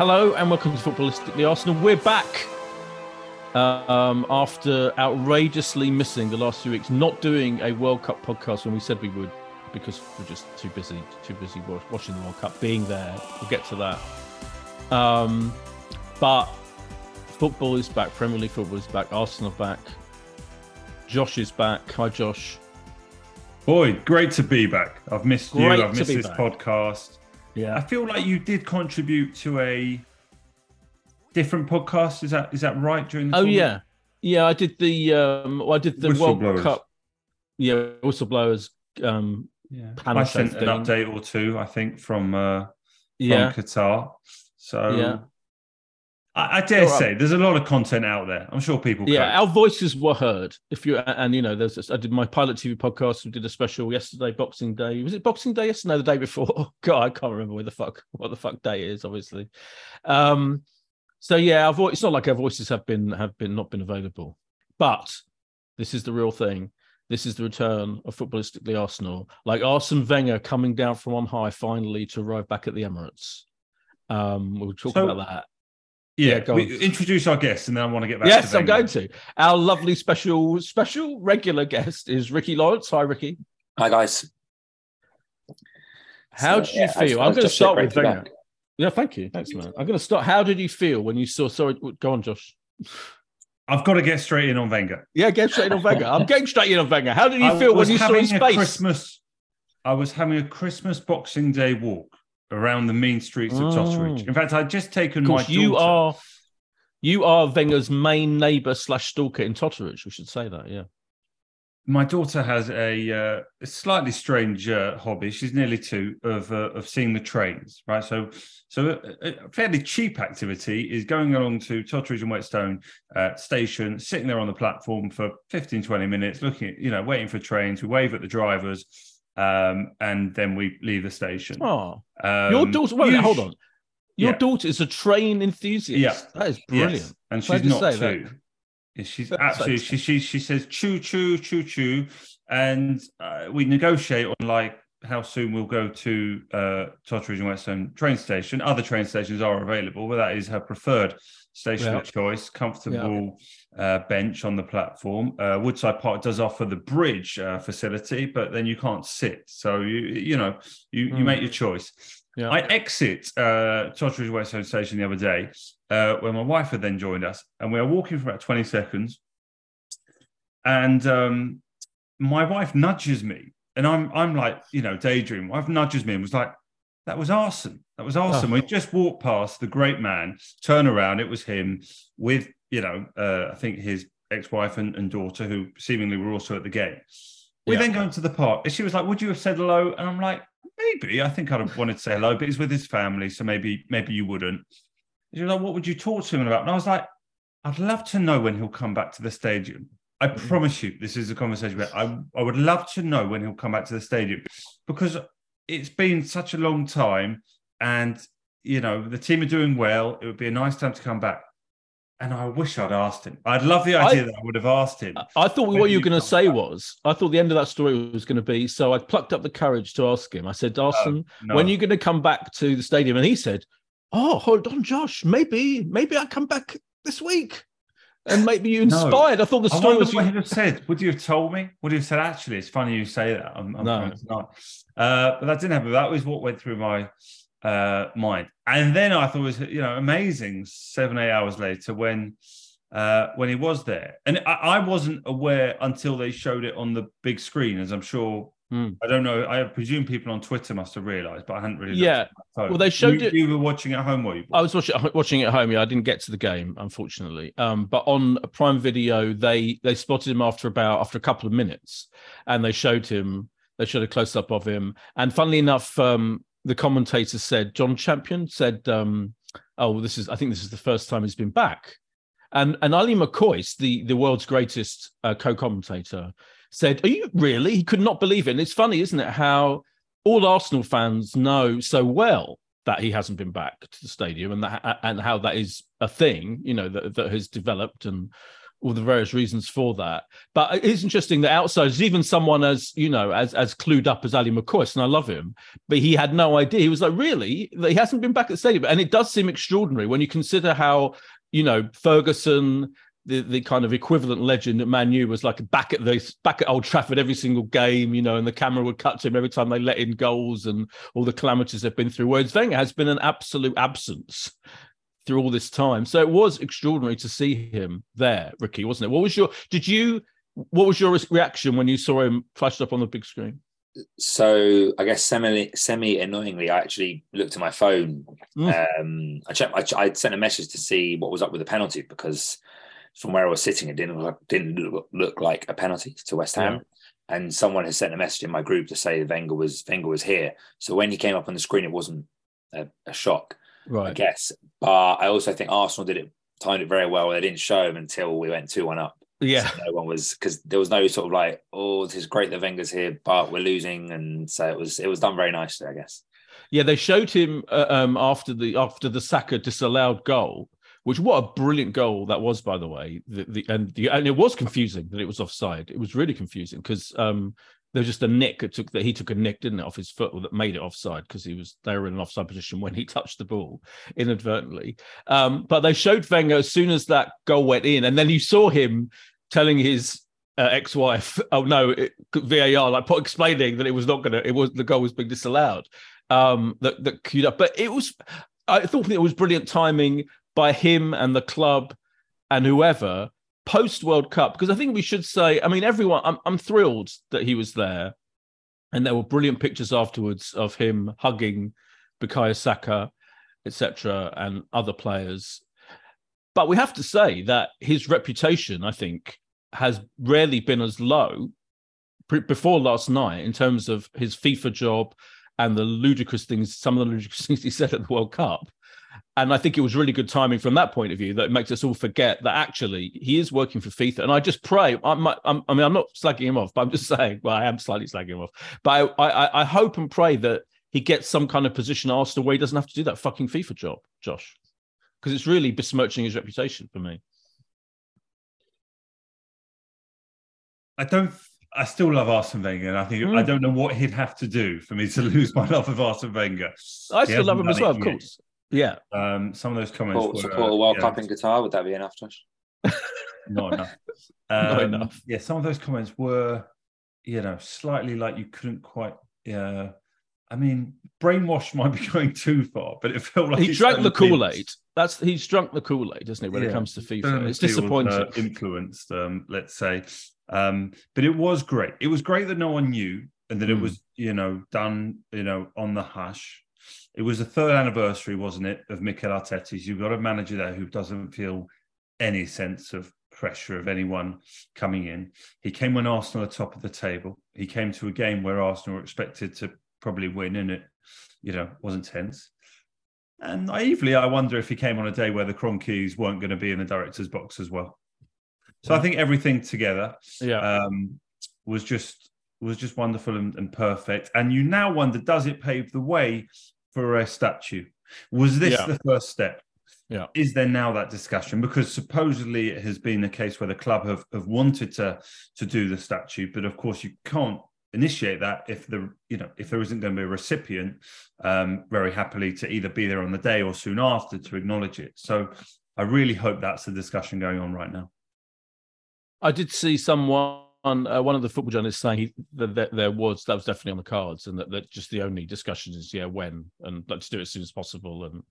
Hello and welcome to Footballistically Arsenal. We're back um, after outrageously missing the last few weeks, not doing a World Cup podcast when we said we would because we're just too busy, too busy watching the World Cup, being there. We'll get to that. Um, but football is back. Premier League football is back. Arsenal back. Josh is back. Hi, Josh. Boy, great to be back. I've missed Great you. I've missed this back. podcast. Yeah. I feel like you did contribute to a different podcast. Is that is that right? During the Oh tournament? yeah, yeah. I did the um, well, I did the World Whistleblowers. Cup. Yeah, whistleblowers. Um, yeah. panel I sent an 15. update or two. I think from uh, from yeah, Qatar. So Yeah. I, I dare All right. say there's a lot of content out there. I'm sure people. yeah. cope. Our voices were heard. If you and you know, there's this, I did my pilot TV podcast. We did a special yesterday, Boxing Day. Was it Boxing Day yesterday? No, the day before. God, I can't remember where the fuck what the fuck day is. Obviously. Um. So yeah, our voice. It's not like our voices have been have been not been available, but this is the real thing. This is the return of footballistically Arsenal, like Arsene Wenger coming down from on high finally to arrive back at the Emirates. Um, we'll talk So- about that. Yeah. yeah, go we, on. introduce our guests, and then I want to get back. Yes, to I'm going to. Our lovely special, special regular guest is Ricky Lawrence. Hi, Ricky. Hi guys. How So, did you yeah, feel? I I'm going to start with to Wenger. Yeah, thank you. Thanks, man. I'm going to start. How did you feel when you saw? Sorry, go on, Josh. I've got to get straight in on Wenger. Yeah, get straight in on Wenger. I'm getting straight in on Wenger. How did you I feel when you saw having his face? Christmas. I was having a Christmas Boxing Day walk around the mean streets of Totteridge. In fact, I'd just taken my course, you are. You are Wenger's main neighbour slash stalker in Totteridge. We should say that. Yeah. My daughter has a, uh, a slightly strange uh, hobby. She's nearly two of uh, of seeing the trains. Right, so so a, a fairly cheap activity is going along to Totteridge and Whetstone uh, station, sitting there on the platform for 15, 20 minutes, looking at you know waiting for trains. We wave at the drivers, um, and then we leave the station. Oh, Um, your daughter. Wait, hold on. Your Yeah. daughter is a train enthusiast. Yeah. that is Yes, brilliant. and she's not that? two. She's That's absolutely. She, she she says choo choo choo choo, and uh, we negotiate on like how soon we'll go to uh, Totteridge and Whetstone train station. Other train stations are available, but that is her preferred station Yeah. of choice. Comfortable uh, bench on the platform. Uh, Woodside Park does offer the bridge uh, facility, but then you can't sit. So you you know you you Mm. make your choice. Yeah. I exit uh, Totteridge Whetstone Station the other day, uh, where my wife had then joined us, and we were walking for about 20 seconds. And um, my wife nudges me, and I'm I'm like, you know, daydream. My wife nudges me and was like, that was awesome. That was awesome. Oh. We just walked past the great man, turn around, it was him with, you know, uh, I think his ex-wife and, and daughter, who seemingly were also at the game. We Yeah. then go into the park. And she was like, Would you have said hello? And I'm like, maybe. I think I'd have wanted to say hello, but he's with his family, so maybe maybe you wouldn't. She was like, What would you talk to him about? And I was like, I'd love to know when he'll come back to the stadium. I Mm. promise you, this is a conversation where I, I would love to know when he'll come back to the stadium because it's been such a long time, and you know the team are doing well. It would be a nice time to come back. And I wish I'd asked him. I'd love the idea I, that I would have asked him. I thought what you were going to say back. was, I thought the end of that story was going to be. So I plucked up the courage to ask him. I said, Arsene, no, no. when are you going to come back to the stadium? And he said, Oh, hold on, Josh. Maybe, maybe I come back this week and maybe you inspired. No. I thought the story was. What you... have said. Would you have told me? Would you have said, "Actually, it's funny you say that"? I'm, I'm no, not. Uh, but that didn't happen. That was what went through my uh, mind. And then I thought it was you know amazing. Seven eight hours later, when uh, when he was there, and I, I wasn't aware until they showed it on the big screen, as I'm sure Mm. I don't know. I presume people on Twitter must have realised, but I hadn't really. Yeah. Well, they showed you, it. You were watching at home, were you? I was watching watching at home. Yeah, I didn't get to the game, unfortunately. Um, but on Prime Video, they they spotted him after about after a couple of minutes, and they showed him. They showed a close up of him, and funnily enough, um, the commentator said John Champion said, um, "Oh, this is. I think this is the first time he's been back." And and Ally McCoist, the the world's greatest uh, co-commentator, said, Are you really? He could not believe it. And it's funny, isn't it, how all Arsenal fans know so well that he hasn't been back to the stadium and that and how that is a thing, you know, that, that has developed and all the various reasons for that. But it is interesting that outsiders, even someone as you know, as as clued up as Ally McCoist, and I love him, but he had no idea. He was like, really, he hasn't been back at the stadium, and it does seem extraordinary when you consider how you know Ferguson the, the kind of equivalent legend that Man U was like back at the back at Old Trafford every single game, you know, and the camera would cut to him every time they let in goals and all the calamities they've been through. Whereas Wenger has been an absolute absence through all this time. So it was extraordinary to see him there, Ricky, wasn't it? What was your did you what was your reaction when you saw him flashed up on the big screen? So I guess semi semi annoyingly, I actually looked at my phone. Mm. Um, I checked. I, I sent a message to see what was up with the penalty because from where I was sitting, it didn't look, didn't look, look like a penalty to West Ham. Yeah. And someone has sent a message in my group to say Wenger was Wenger was here. So when he came up on the screen, it wasn't a, a shock, right. I guess. But I also think Arsenal did it timed it very well. They didn't show him until we went two one up. Yeah, so no one was because there was no sort of like, oh, this is great that Wenger's here, but we're losing, and so it was it was done very nicely, I guess. Yeah, they showed him uh, um, after the after the Saka disallowed goal which what a brilliant goal that was, by the way. The, the and the and it was confusing that it was offside. It was really confusing because um, there was just a nick it took that he took a nick, didn't it, off his foot that made it offside because he was they were in an offside position when he touched the ball inadvertently. Um, but they showed Wenger as soon as that goal went in, and then you saw him telling his uh, ex-wife, "Oh no, it, VAR," like explaining that it was not gonna, it was the goal was being disallowed. Um, that that queued up, but it was. I thought it was brilliant timing by him and the club and whoever post World Cup because I think we should say I mean everyone I'm I'm thrilled that he was there. And there were brilliant pictures afterwards of him hugging Bukayo Saka etc and other players. But we have to say that his reputation I think has rarely been as low before last night in terms of his FIFA job and the ludicrous things some of the ludicrous things he said at the World Cup and I think it was really good timing from that point of view that makes us all forget that actually he is working for FIFA. And I just pray. I'm, I'm, i mean, I'm not slagging him off, but I'm just saying. Well, I am slightly slagging him off, but I, I, I hope and pray that he gets some kind of position at Arsenal where he doesn't have to do that fucking FIFA job, Josh, because it's really besmirching his reputation for me. I don't. I still love Arsene Wenger, and I think mm. I don't know what he'd have to do for me to lose my love of Arsene Wenger. I still love him as well, of course. Yeah. Um, some of those comments support, were, support a World Cup in Qatar. Would that be enough, Josh? Not enough. Um, Not enough. Yeah, some of those comments were, you know, slightly like you couldn't quite. Yeah. I mean, brainwash might be going too far, but it felt like he drank the Kool Aid. That's he's drunk the Kool Aid, doesn't he? When yeah. it comes to FIFA, it's disappointing. Uh, influenced, um, let's say, um, but it was great. It was great that no one knew, and that mm. it hmm. was, you know, done, you know, on the hush. It was the third anniversary, wasn't it, of Mikel Arteta's? You've got a manager there who doesn't feel any sense of pressure of anyone coming in. He came when Arsenal are top of the table. He came to a game where Arsenal were expected to probably win, and it, you know, wasn't tense. And naively, I wonder if he came on a day where the Kroenkes weren't going to be in the director's box as well. So I think everything together yeah. um, was just was just wonderful and, and perfect. And you now wonder, does it pave the way for a statue? Was this Yeah. the first step? Yeah. Is there now that discussion? Because supposedly it has been a case where the club have, have wanted to to do the statue, but of course you can't initiate that if the you know if there isn't going to be a recipient um, very happily to either be there on the day or soon after to acknowledge it. So I really hope that's the discussion going on right now. I did see someone, uh, one of the football journalists saying he, that, that there was that was definitely on the cards, and that, that just the only discussion is yeah when and let's do it as soon as possible and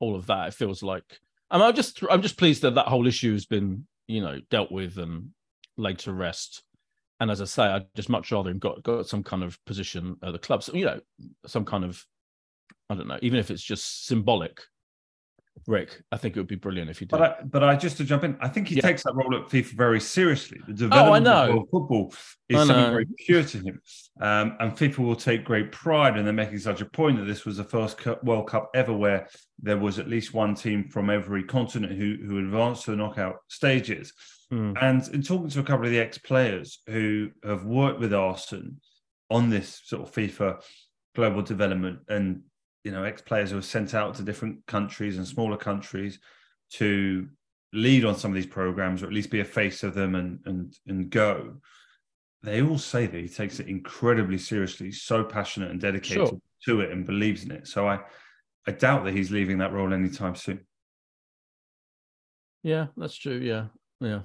all of that. It feels like mean, I'm just I'm just pleased that that whole issue has been you know dealt with and laid to rest. And as I say, I'd just much rather him got got some kind of position at the club, so, you know, some kind of I don't know, even if it's just symbolic. Rick, I think it would be brilliant if you did. But I, but I just to jump in, I think he Yeah. takes that role at FIFA very seriously. The Oh, I development know. of football is I something know. very pure to him, um, and FIFA will take great pride in them making such a point that this was the first World Cup ever where there was at least one team from every continent who who advanced to the knockout stages. Hmm. And in talking to a couple of the ex players who have worked with Arsenal on this sort of FIFA global development, and you know, ex players who are sent out to different countries and smaller countries to lead on some of these programs, or at least be a face of them and and and go. They all say that he takes it incredibly seriously, he's so passionate and dedicated Sure. to it, and believes in it. So I, I doubt that he's leaving that role anytime soon. Yeah, that's true. Yeah, yeah.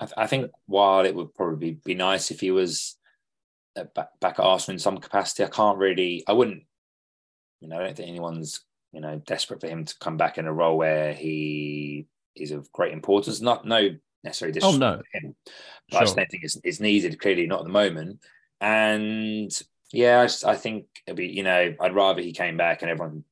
I, th- I think while it would probably be nice if he was uh, back, back at Arsenal in some capacity, I can't really, I wouldn't, you know, I don't think anyone's, you know, desperate for him to come back in a role where he is of great importance. Not, no necessarily Oh disrespect no, him, but I just don't think it's, it's needed. Clearly, not at the moment. And yeah, I, just, I think it'd be, you know, I'd rather he came back and everyone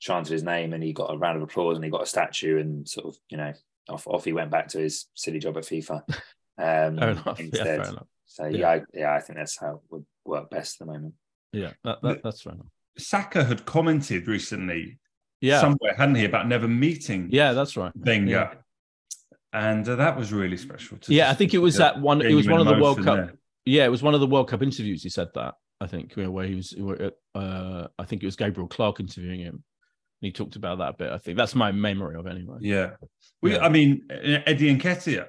chanted his name and he got a round of applause and he got a statue and sort of, you know, off off he went back to his silly job at FIFA. Um, fair enough. Yeah, instead. fair enough. So Yeah. yeah, I, yeah, I think that's how it would work best at the moment. Yeah, that, that, that's fair enough. Saka had commented recently Yeah, somewhere, hadn't he, about never meeting yeah, that's right. Wenger. Yeah. And uh, that was really special. To Yeah, I think it was that one. It was one of the World Cup. there. Yeah, it was one of the World Cup interviews. He said that. I think where he was. Uh, I think it was Gabriel Clarke interviewing him. And he talked about that a bit. I think that's my memory of anyway. Yeah. We, Yeah. I mean, Eddie Nketiah,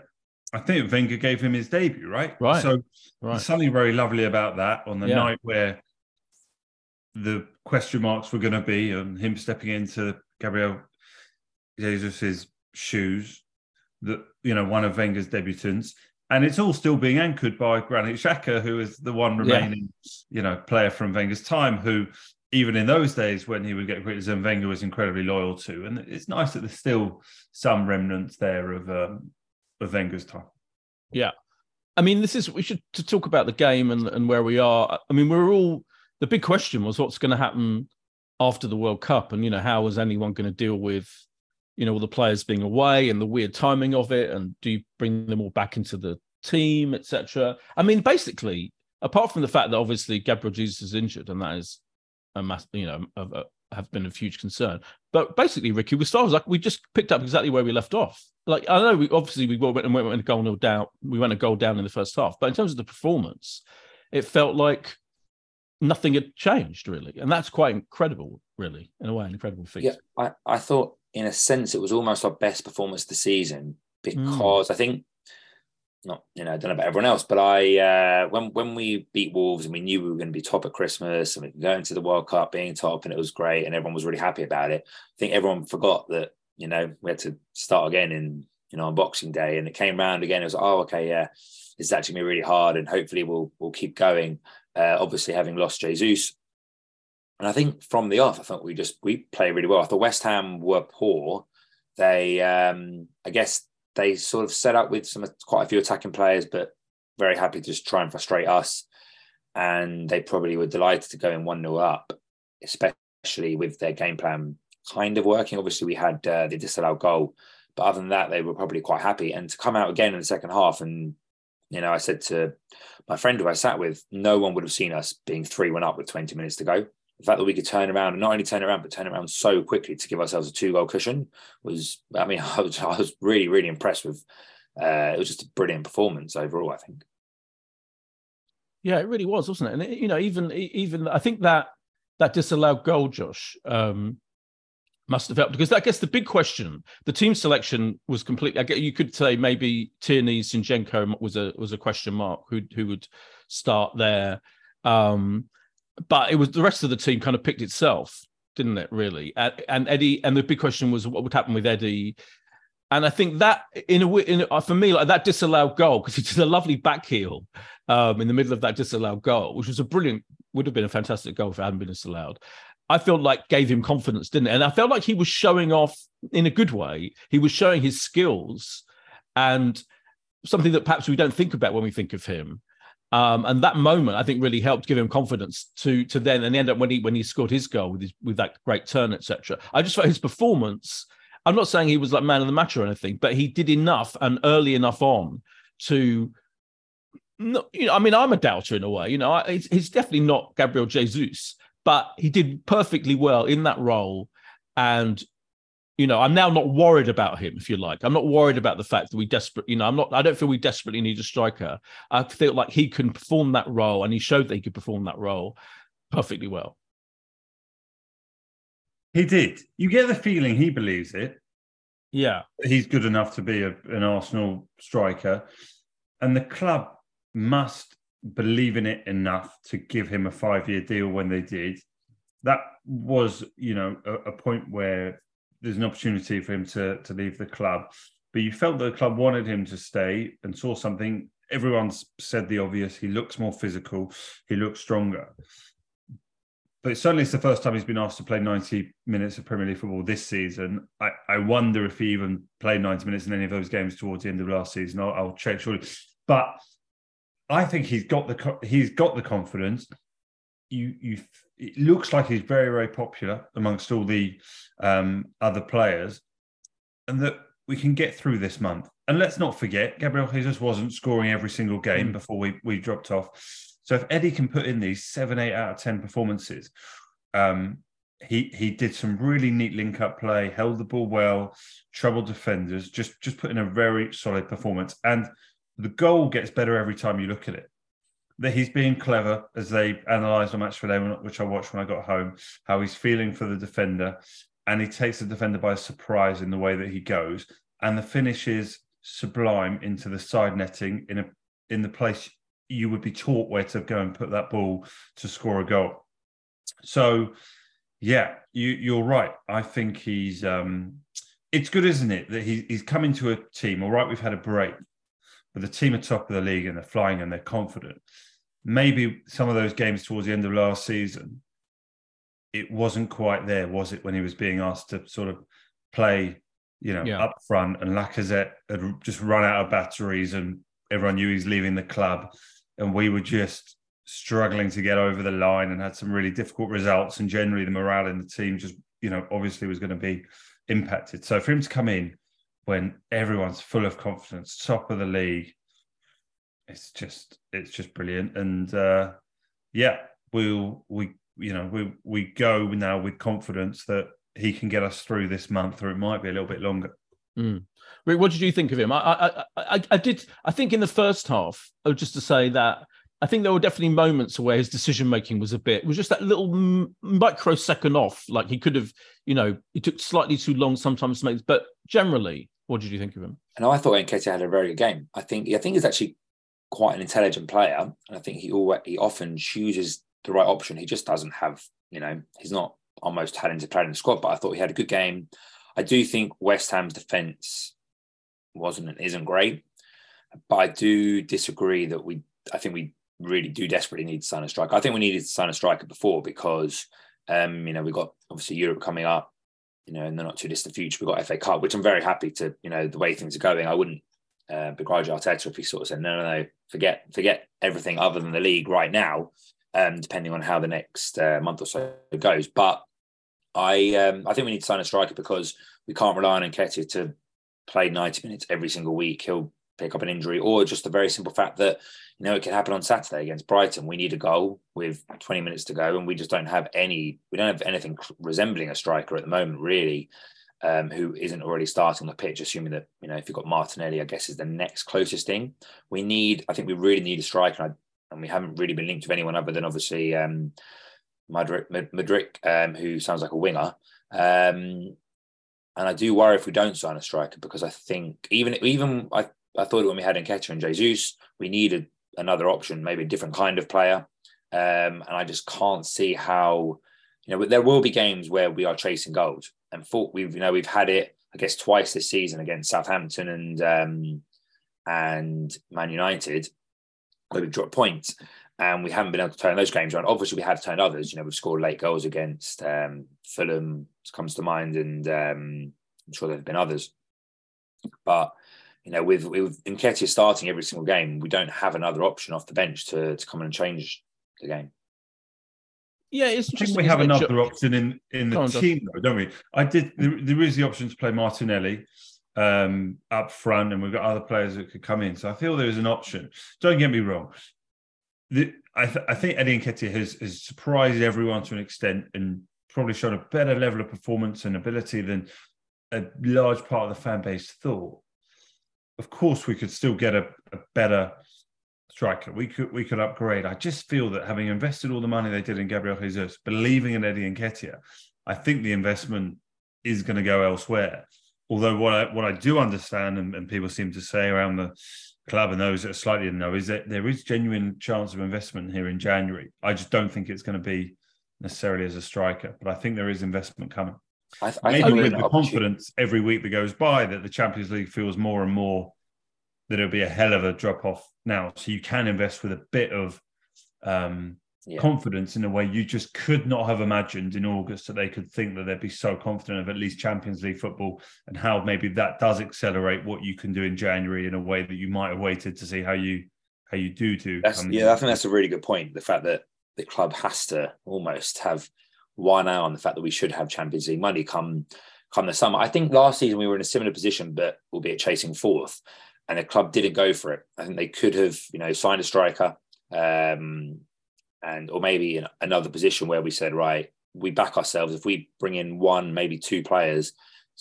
I think Wenger gave him his debut, right? Right. So Right. something very lovely about that on the Yeah. night where the question marks were going to be on him stepping into Gabriel Jesus's shoes, that you know one of Wenger's debutants, and it's all still being anchored by Granit Xhaka, who is the one Yeah. remaining, you know, player from Wenger's time who. Even in those days when he would get criticism, Wenger was incredibly loyal to, and it's nice that there's still some remnants there of um, of Wenger's time. Yeah, I mean, this is we should to talk about the game and and where we are. I mean, we're all the big question was what's going to happen after the World Cup, and you know how is anyone going to deal with you know all the players being away and the weird timing of it, and do you bring them all back into the team, etc. I mean, basically, apart from the fact that obviously Gabriel Jesus is injured, and that is a mass, you know, of a, have been of huge concern. But basically, Ricky, we started like we just picked up exactly where we left off. Like I know we obviously we went and went a goal down. We went a goal down in the first half, but in terms of the performance, it felt like nothing had changed really, and that's quite incredible, really, in a way, an incredible feat. Yeah, I, I thought in a sense it was almost our best performance of the season because I think not you know I don't know about everyone else, but I uh, when when we beat Wolves and we knew we were going to be top at Christmas and we could go into the World Cup being top and it was great and everyone was really happy about it. I think everyone forgot that you know we had to start again in you know on Boxing Day and it came round again. It was like, oh okay yeah, it's actually gonna be really hard and hopefully we'll we'll keep going. Uh, obviously having lost Jesus and I think from the off, I thought we just we play really well. I thought West Ham were poor. They, um, I guess, they sort of set up with some quite a few attacking players, but very happy to just try and frustrate us. And they probably were delighted to go in one 0 up, especially with their game plan kind of working. Obviously, we had uh, the disallowed goal, but other than that, they were probably quite happy. And to come out again in the second half, and you know, I said to my friend who I sat with, no one would have seen us being three one up with twenty minutes to go the fact that we could turn around and not only turn around but turn around so quickly to give ourselves a two goal cushion was I mean I was, I was really really impressed with uh, it was just a brilliant performance overall I think Yeah, it really was, wasn't it? And it, you know, even even I think that that disallowed goal, Josh, um, must have helped because I guess the big question, the team selection was completely. I guess you could say maybe Tierney, Zinchenko was a was a question mark who who would start there, um, but it was the rest of the team kind of picked itself, didn't it? Really, and, and Eddie, and the big question was what would happen with Eddie. And I think that, in a way, in a, for me, like that disallowed goal because he did a lovely back heel um, in the middle of that disallowed goal, which was a brilliant, would have been a fantastic goal if it hadn't been disallowed. I felt like gave him confidence, didn't it? And I felt like he was showing off in a good way. He was showing his skills and something that perhaps we don't think about when we think of him. Um, and that moment, I think, really helped give him confidence to to then and end up when he when he scored his goal with his with that great turn, etc. I just felt his performance. I'm not saying he was like man of the match or anything, but he did enough and early enough on to. you know, I mean, I'm a doubter in a way. You know, he's, he's definitely not Gabriel Jesus, but he did perfectly well in that role. And, you know, I'm now not worried about him, if you like. I'm not worried about the fact that we desperate, you know, I'm not, I don't feel we desperately need a striker. I feel like he can perform that role and he showed that he could perform that role perfectly well. He did. You get the feeling he believes it. Yeah. He's good enough to be a, an Arsenal striker. And the club must believe in it enough to give him a five year deal when they did. That was, you know, a, a, point where there's an opportunity for him to to leave the club. But you felt the club wanted him to stay and saw something. Everyone's said the obvious. He looks more physical. He looks stronger. But certainly it's the first time he's been asked to play 90 minutes of Premier League football this season. I, I wonder if he even played 90 minutes in any of those games towards the end of last season. I'll, I'll check shortly. But I think he's got the he's got the confidence. You you it looks like he's very very popular amongst all the um, other players, and that we can get through this month. And let's not forget, Gabriel Jesus wasn't scoring every single game mm. before we we dropped off. So if Eddie can put in these seven eight out of ten performances, um, he he did some really neat link up play, held the ball well, troubled defenders, just just put in a very solid performance and the goal gets better every time you look at it. That he's being clever as they analysed on Match for them, which I watched when I got home, how he's feeling for the defender, and he takes the defender by surprise in the way that he goes, and the finish is sublime into the side netting in a in the place you would be taught where to go and put that ball to score a goal. So, yeah, you, you're right. I think he's. Um, it's good, isn't it, that he, he's coming to a team. All right, we've had a break, but the team are top of the league and they're flying and they're confident. Maybe some of those games towards the end of last season, it wasn't quite there, was it, when he was being asked to sort of play, you know, yeah. up front and Lacazette had just run out of batteries and everyone knew he's leaving the club. And we were just struggling to get over the line and had some really difficult results. And generally, the morale in the team just, you know, obviously was going to be impacted. So for him to come in when everyone's full of confidence, top of the league. It's just it's just brilliant, and uh, yeah, we'll we you know we we go now with confidence that he can get us through this month, or it might be a little bit longer. Mm. What did you think of him? I, I, I, I did. I think in the first half, oh, just to say that I think there were definitely moments where his decision making was a bit, it was just that little microsecond off. Like he could have, you know, it took slightly too long sometimes to make, but generally, what did you think of him? And I thought Nketiah had a very good game. I think I think he's actually quite an intelligent player, and I think he always, he often chooses the right option. He just doesn't have, you know, he's not almost had to play in the squad. But I thought he had a good game. I do think West Ham's defence wasn't and isn't great, but I do disagree that we. I think we really do desperately need to sign a striker. I think we needed to sign a striker before because, um, you know, we got obviously Europe coming up you know, in the not too distant future, we've got FA Cup, which I'm very happy to, you know, the way things are going. I wouldn't uh, begrudge Arteta if he sort of said, no, no, no, forget, forget everything other than the league right now, um, depending on how the next uh, month or so goes. But I, um, I think we need to sign a striker because we can't rely on Nketiah to play 90 minutes every single week. He'll pick up an injury, or just the very simple fact that you know it can happen on Saturday against Brighton. We need a goal with 20 minutes to go, and we just don't have any. We don't have anything resembling a striker at the moment, really, um, who isn't already starting the pitch. Assuming that you know if you've got Martinelli, I guess is the next closest thing. We need. I think we really need a striker. I and we haven't really been linked with anyone other than obviously um, Mudryk um, who sounds like a winger. Um, and I do worry if we don't sign a striker because I think even even I, I thought when we had Nketiah and Jesus, we needed another option, maybe a different kind of player. Um, and I just can't see how, you know, there will be games where we are chasing goals. And thought we've, you know, we've had it, I guess, twice this season against Southampton and um, and Man United, where we've dropped points and we haven't been able to turn those games around. Obviously, we have turned others. You know, we've scored late goals against um, Fulham, comes to mind, and um, I'm sure there have been others. But you know, with with Nketiah starting every single game, we don't have another option off the bench to to come in and change the game. Yeah, it's I think we have another option in in the team, though, don't we? I did. There, there is the option to play Martinelli um, up front, and we've got other players that could come in. So I feel there is an option. Don't get me wrong the, I, th- I, think Eddie Nketiah has, has surprised everyone to an extent and probably shown a better level of performance and ability than a large part of the fan base thought. Of course, we could still get a, a better striker. We could we could upgrade. I just feel that having invested all the money they did in Gabriel Jesus, believing in Eddie Nketiah, I think the investment is going to go elsewhere. Although what I what I do understand, and, and people seem to say around the club and those that are slightly in know is that there is genuine chance of investment here in January. I just don't think it's going to be necessarily as a striker, but I think there is investment coming. I, I Maybe with the confidence every week that goes by that the Champions League feels more and more that it'll be a hell of a drop off now. So you can invest with a bit of um, yeah. confidence in a way you just could not have imagined in August that they could think that they'd be so confident of at least Champions League football and how maybe that does accelerate what you can do in January in a way that you might have waited to see how you how you do do. That's, yeah, I think that's a really good point. The fact that the club has to almost have one eye on the fact that we should have Champions League money come come the summer. I think last season we were in a similar position, but albeit chasing fourth, and the club didn't go for it. I think they could have, you know, signed a striker, um, and or maybe in another position where we said, right, we back ourselves. If we bring in one, maybe two players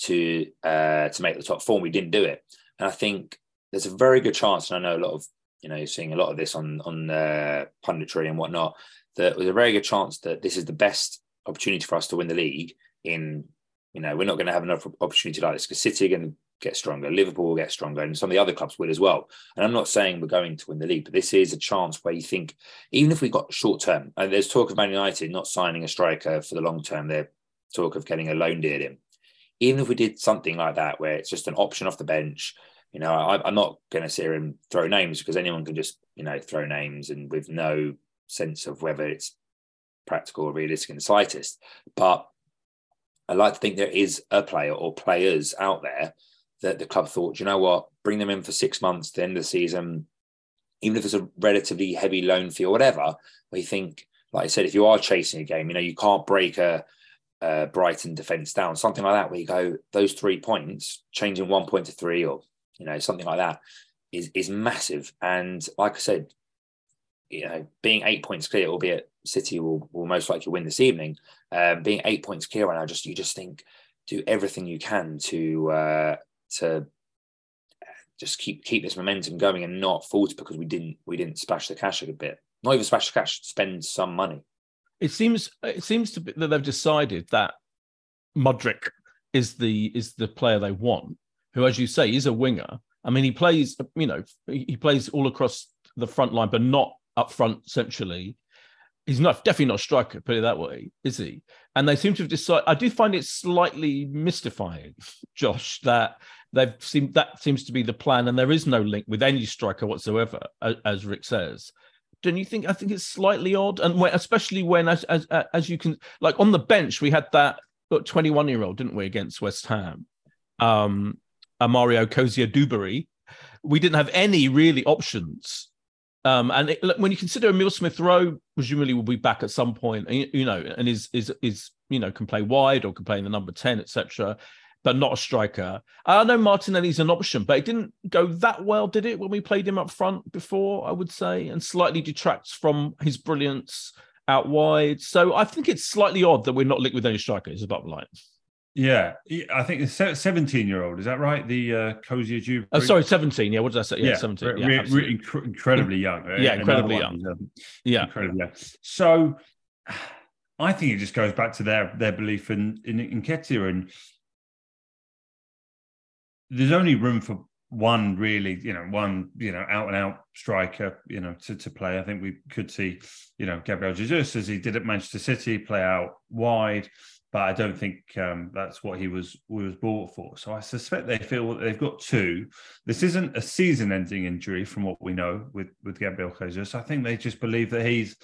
to uh, to make the top four, we didn't do it. And I think there's a very good chance, and I know a lot of you know seeing a lot of this on on uh, punditry and whatnot. That there's a very good chance that this is the best opportunity for us to win the league. In you know, we're not going to have another opportunity like this because City are going to get stronger. Liverpool will get stronger, and some of the other clubs will as well. And I'm not saying we're going to win the league, but this is a chance where you think, even if we got short term, and there's talk of Man United not signing a striker for the long term, there's talk of getting a loan deal in. Even if we did something like that, where it's just an option off the bench, you know, I, am not going to sit here and throw names because anyone can just, you know, throw names and with no sense of whether it's practical or realistic in the slightest. But I like to think there is a player or players out there that the club thought, you know what, bring them in for six months, the end of the season, even if it's a relatively heavy loan fee or whatever, we think, like I said, if you are chasing a game, you know, you can't break a, a Brighton defence down, something like that, where you go, those three points, changing one point to three or, you know, something like that is, is massive. And like I said, you know, being eight points clear, albeit City will, will most likely win this evening, um, being eight points clear right now, just you just think do everything you can to uh, to just keep keep this momentum going and not falter because we didn't we didn't splash the cash a bit. Not even splash the cash, spend some money. It seems it seems to be that they've decided that Mudryk is the is the player they want, who, as you say, is a winger. I mean, he plays, you know, he plays all across the front line, but not up front centrally he's not definitely not a striker, put it that way, is he? And they seem to have decided. I do find it slightly mystifying, Josh, that they've seemed that seems to be the plan, and there is no link with any striker whatsoever, as, Rick says. Don't you think? I think it's slightly odd, and when, especially when, as, as as you can, like on the bench, we had that twenty-one-year-old, didn't we, against West Ham, um, Amario Cozier-Duberry. We didn't have any really options um, and it, when you consider Emil Smith Rowe, presumably will be back at some point, you know, and is is is you know can play wide or can play in the number ten, etc. But not a striker. I know Martinelli's an option, but it didn't go that well, did it? When we played him up front before, I would say, and slightly detracts from his brilliance out wide. So I think it's slightly odd that we're not linked with any strikers. Is the line. Yeah, I think the 17 year old, is that right? The uh, Cozier Juve. Oh, sorry, 17. Yeah, what did I say? Yeah, yeah 17. Yeah, re- re- incredibly young. Yeah, incredibly young. Um, yeah. Incredibly young. So I think it just goes back to their their belief in, in, in Nketiah. And there's only room for one really, you know, one, you know, out and out striker, you know, to, to play. I think we could see, you know, Gabriel Jesus as he did at Manchester City play out wide but I don't think um, that's what he was was bought for. So I suspect they feel that they've got two. This isn't a season-ending injury, from what we know with with Gabriel Jesus. I think they just believe that he's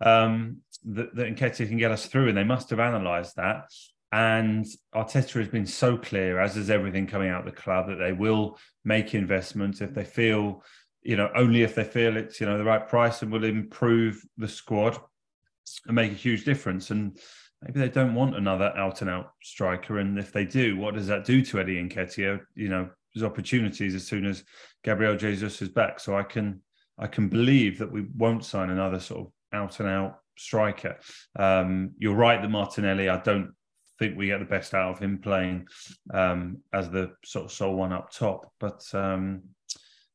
um, that, that Nketiah can get us through, and they must have analysed that. And Arteta has been so clear, as is everything coming out of the club, that they will make investments if they feel, you know, only if they feel it's you know the right price and will improve the squad and make a huge difference. And maybe they don't want another out and out striker. And if they do, what does that do to Eddie Nketiah? You know, there's opportunities as soon as Gabriel Jesus is back. So I can I can believe that we won't sign another sort of out and out striker. Um, you're right that Martinelli, I don't think we get the best out of him playing um, as the sort of sole one up top. But um,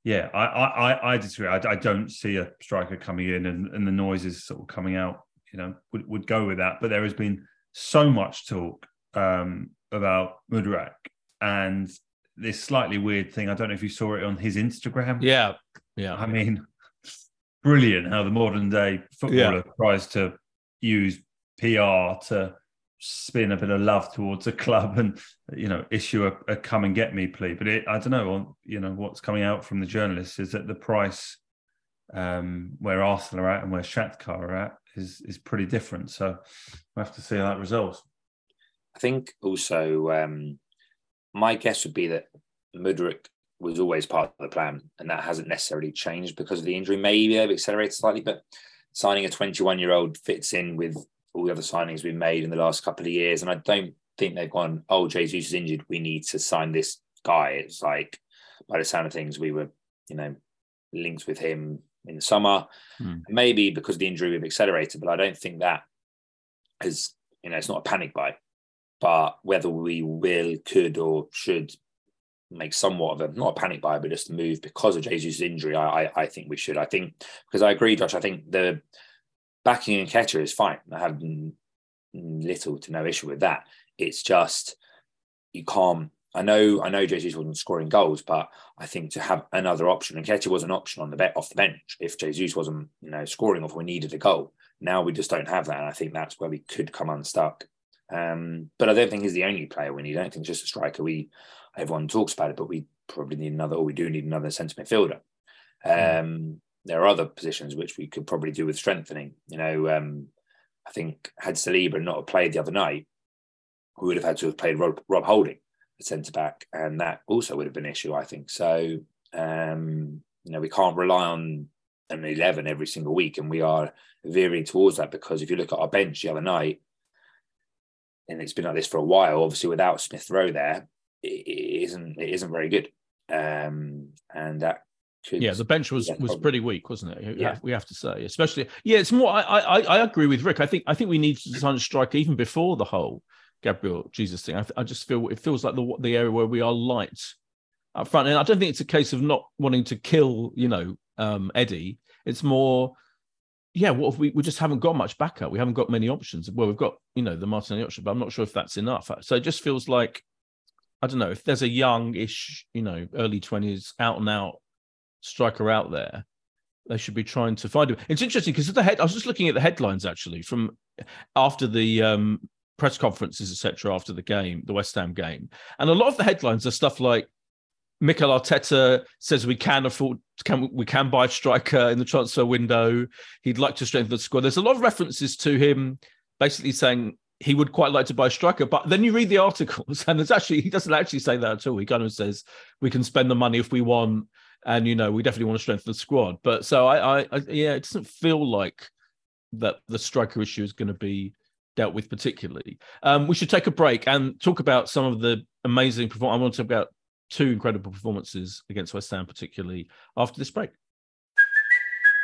yeah, I, I, I disagree. I, I, don't see a striker coming in and, and the is sort of coming out you know, would, would go with that. But there has been so much talk um, about Mudryk and this slightly weird thing. I don't know if you saw it on his Instagram. Yeah. Yeah. I mean, brilliant how the modern day footballer yeah. tries to use PR to spin a bit of love towards a club and you know issue a, a come and get me plea but it, i don't know you know what's coming out from the journalists is that the price um, where arsenal are at and where shakhtar are at is is pretty different. So we'll have to see how that resolves. I think also um, my guess would be that Mudryk was always part of the plan, and that hasn't necessarily changed because of the injury. Maybe they've accelerated slightly, but signing a 21 year old fits in with all the other signings we've made in the last couple of years. And I don't think they've gone, oh, Jesus is injured. We need to sign this guy. It's like, by the sound of things, we were, you know, linked with him in the summer. Hmm. Maybe because the injury we've accelerated, but I don't think that is, you know, it's not a panic buy. But whether we will, could, or should make somewhat of a not a panic buy, but just a move because of Jesus' injury, I, I, I think we should. I think because I agree, Josh. I think the backing Nketiah is fine. I have little to no issue with that. It's just you can't I know I know Jesus wasn't scoring goals, but I think to have another option, Nketiah was an option on the bet off the bench if Jesus wasn't, you know, scoring off we needed a goal. Now we just don't have that. And I think that's where we could come unstuck. Um, but I don't think he's the only player we need. I don't think just a striker. We everyone talks about it, but we probably need another, or we do need another centre midfielder. Um, there are other positions which we could probably do with strengthening. You know, um, I think had Saliba not played the other night, we would have had to have played Rob, Rob Holding centre back, and that also would have been an issue, I think. So, um, you know, we can't rely on an 11 every single week, and we are veering towards that because if you look at our bench the other night, and it's been like this for a while, obviously without Smith Rowe there, it isn't it isn't very good, um, and that could, yeah, the bench was was pretty weak, wasn't it? Yeah, we have to say, especially yeah. It's more. I I I agree with Rick. I think I think we need to sign a striker even before the whole Gabriel Jesus thing. I, I just feel it feels like the the area where we are light up front, and I don't think it's a case of not wanting to kill, you know, um, Eddie. It's more, yeah, what if we we just haven't got much backup. We haven't got many options. Well, we've got you know the Martinelli option, but I'm not sure if that's enough. So it just feels like I don't know if there's a young-ish, you know, early twenties out and out striker out there. They should be trying to find him. It's interesting because the head. I was just looking at the headlines actually from after the um, press conferences, etc., after the game, the West Ham game, and a lot of the headlines are stuff like Mikel Arteta says we can afford can we can buy a striker in the transfer window. He'd like to strengthen the squad. There's a lot of references to him basically saying he would quite like to buy a striker. But then you read the articles, and it's actually he doesn't actually say that at all. He kind of says we can spend the money if we want, and you know we definitely want to strengthen the squad. But so I, I, I yeah, it doesn't feel like that the striker issue is going to be dealt with particularly. Um, we should take a break and talk about some of the amazing performance. I want to talk about two incredible performances against West Ham, particularly after this break.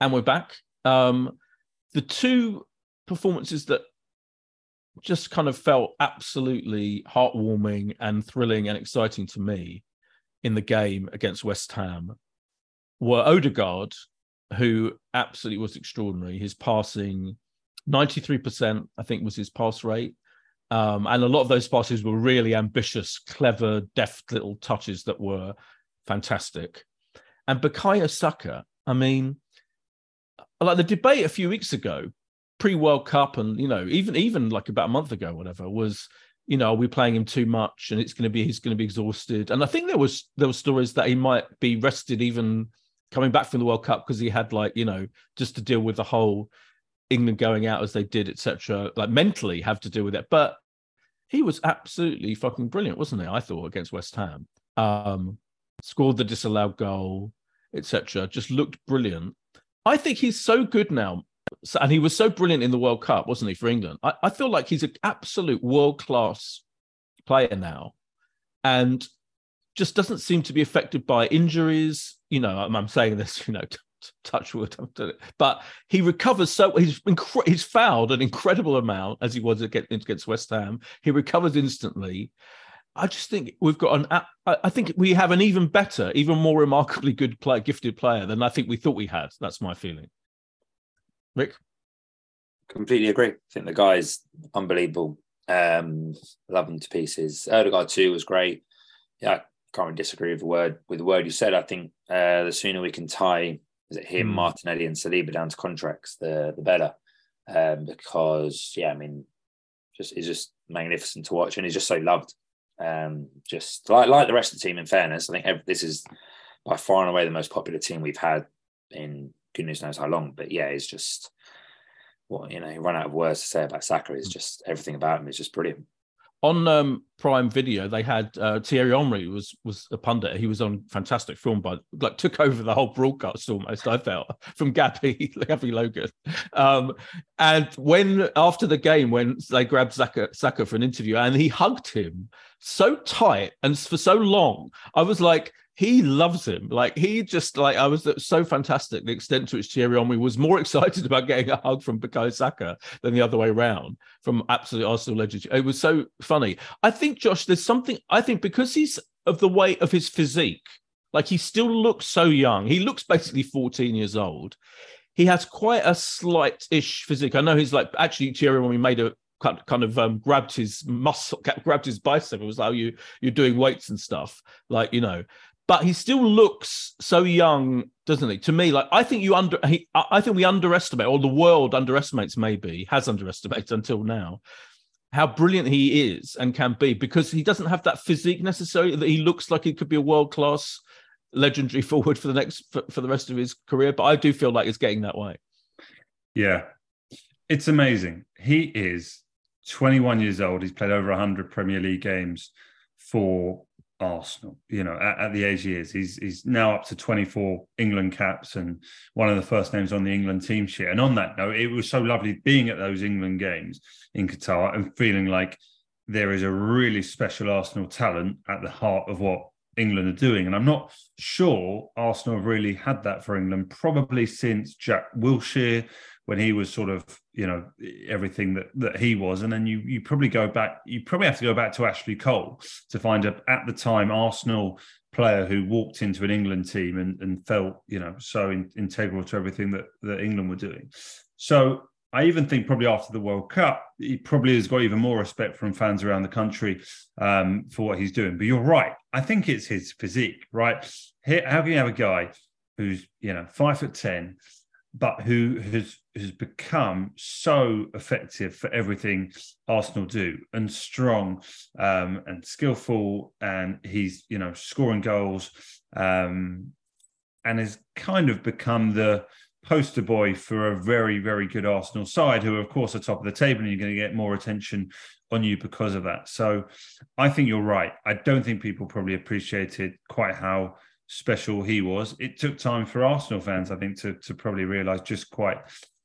And we're back. Um, the two performances that just kind of felt absolutely heartwarming and thrilling and exciting to me in the game against West Ham were Odegaard, who absolutely was extraordinary. His passing, 93%, I think, was his pass rate. Um, and a lot of those passes were really ambitious, clever, deft little touches that were fantastic. And Bukayo Saka, I mean, like the debate a few weeks ago, pre World Cup, and you know, even even like about a month ago, whatever, was you know, are we playing him too much, and it's going to be he's going to be exhausted. And I think there was there were stories that he might be rested even coming back from the World Cup because he had like you know just to deal with the whole England going out as they did, etc. Like mentally have to deal with it, but he was absolutely fucking brilliant, wasn't he? I thought against West Ham, um, scored the disallowed goal, etc. Just looked brilliant. I think he's so good now. And he was so brilliant in the World Cup, wasn't he, for England? I, I feel like he's an absolute world class player now and just doesn't seem to be affected by injuries. You know, I'm, I'm saying this, you know, touch wood, but he recovers so he's he's fouled an incredible amount as he was against West Ham. He recovers instantly. I just think we've got an. I think we have an even better, even more remarkably good player, gifted player than I think we thought we had. That's my feeling. Rick, completely agree. I think the guy's unbelievable. Um, love him to pieces. Odegaard too was great. Yeah, I can't really disagree with the word with the word you said. I think uh, the sooner we can tie is it him, mm. Martinelli, and Saliba down to contracts, the the better. Um, because yeah, I mean, just it's just magnificent to watch, and he's just so loved. Um, just like like the rest of the team. In fairness, I think every, this is by far and away the most popular team we've had in goodness knows how long. But yeah, it's just what you know. Run out of words to say about Saka. Is just everything about him is just brilliant on um, Prime Video, they had uh, Thierry Henry was was a pundit. He was on fantastic film, but like took over the whole broadcast almost. I felt from Gabby Gabby Logan, um, and when after the game when they grabbed Saka, Saka for an interview and he hugged him so tight and for so long, I was like, he loves him. Like he just like I was so fantastic. The extent to which Thierry Henry was more excited about getting a hug from Bukayo Saka than the other way around from absolute Arsenal legend. It was so funny. I think Josh, there's something. I think because he's of the weight of his physique, like he still looks so young. He looks basically 14 years old. He has quite a slight-ish physique. I know he's like actually Thierry Henry made a kind of um, grabbed his muscle, grabbed his bicep. It was like, oh, you you're doing weights and stuff, like you know but he still looks so young, doesn't he? To me, like I think you under, he, I think we underestimate, or the world underestimates, maybe has underestimated until now, how brilliant he is and can be because he doesn't have that physique necessarily that he looks like he could be a world class, legendary forward for the next for, for the rest of his career. But I do feel like it's getting that way. Yeah, it's amazing. He is 21 years old. He's played over 100 Premier League games for Arsenal. You know, at, at, the age he is, he's he's now up to 24 England caps and one of the first names on the England team sheet. And on that note, it was so lovely being at those England games in Qatar and feeling like there is a really special Arsenal talent at the heart of what England are doing. And I'm not sure Arsenal have really had that for England, probably since Jack Wilshere when he was sort of you know everything that that he was and then you you probably go back you probably have to go back to Ashley Cole to find a at the time Arsenal player who walked into an England team and, and felt you know so in, integral to everything that that England were doing so I even think probably after the World Cup, he probably has got even more respect from fans around the country um, for what he's doing. But you're right. I think it's his physique, right? How can you have a guy who's, you know, five foot 10, but who has has become so effective for everything Arsenal do and strong um, and skillful, and he's you know scoring goals um, and has kind of become the poster boy for a very very good Arsenal side, who of course are top of the table, and you're going to get more attention on you because of that. So I think you're right. I don't think people probably appreciated quite how special he was. It took time for Arsenal fans, I think, to to probably realise just quite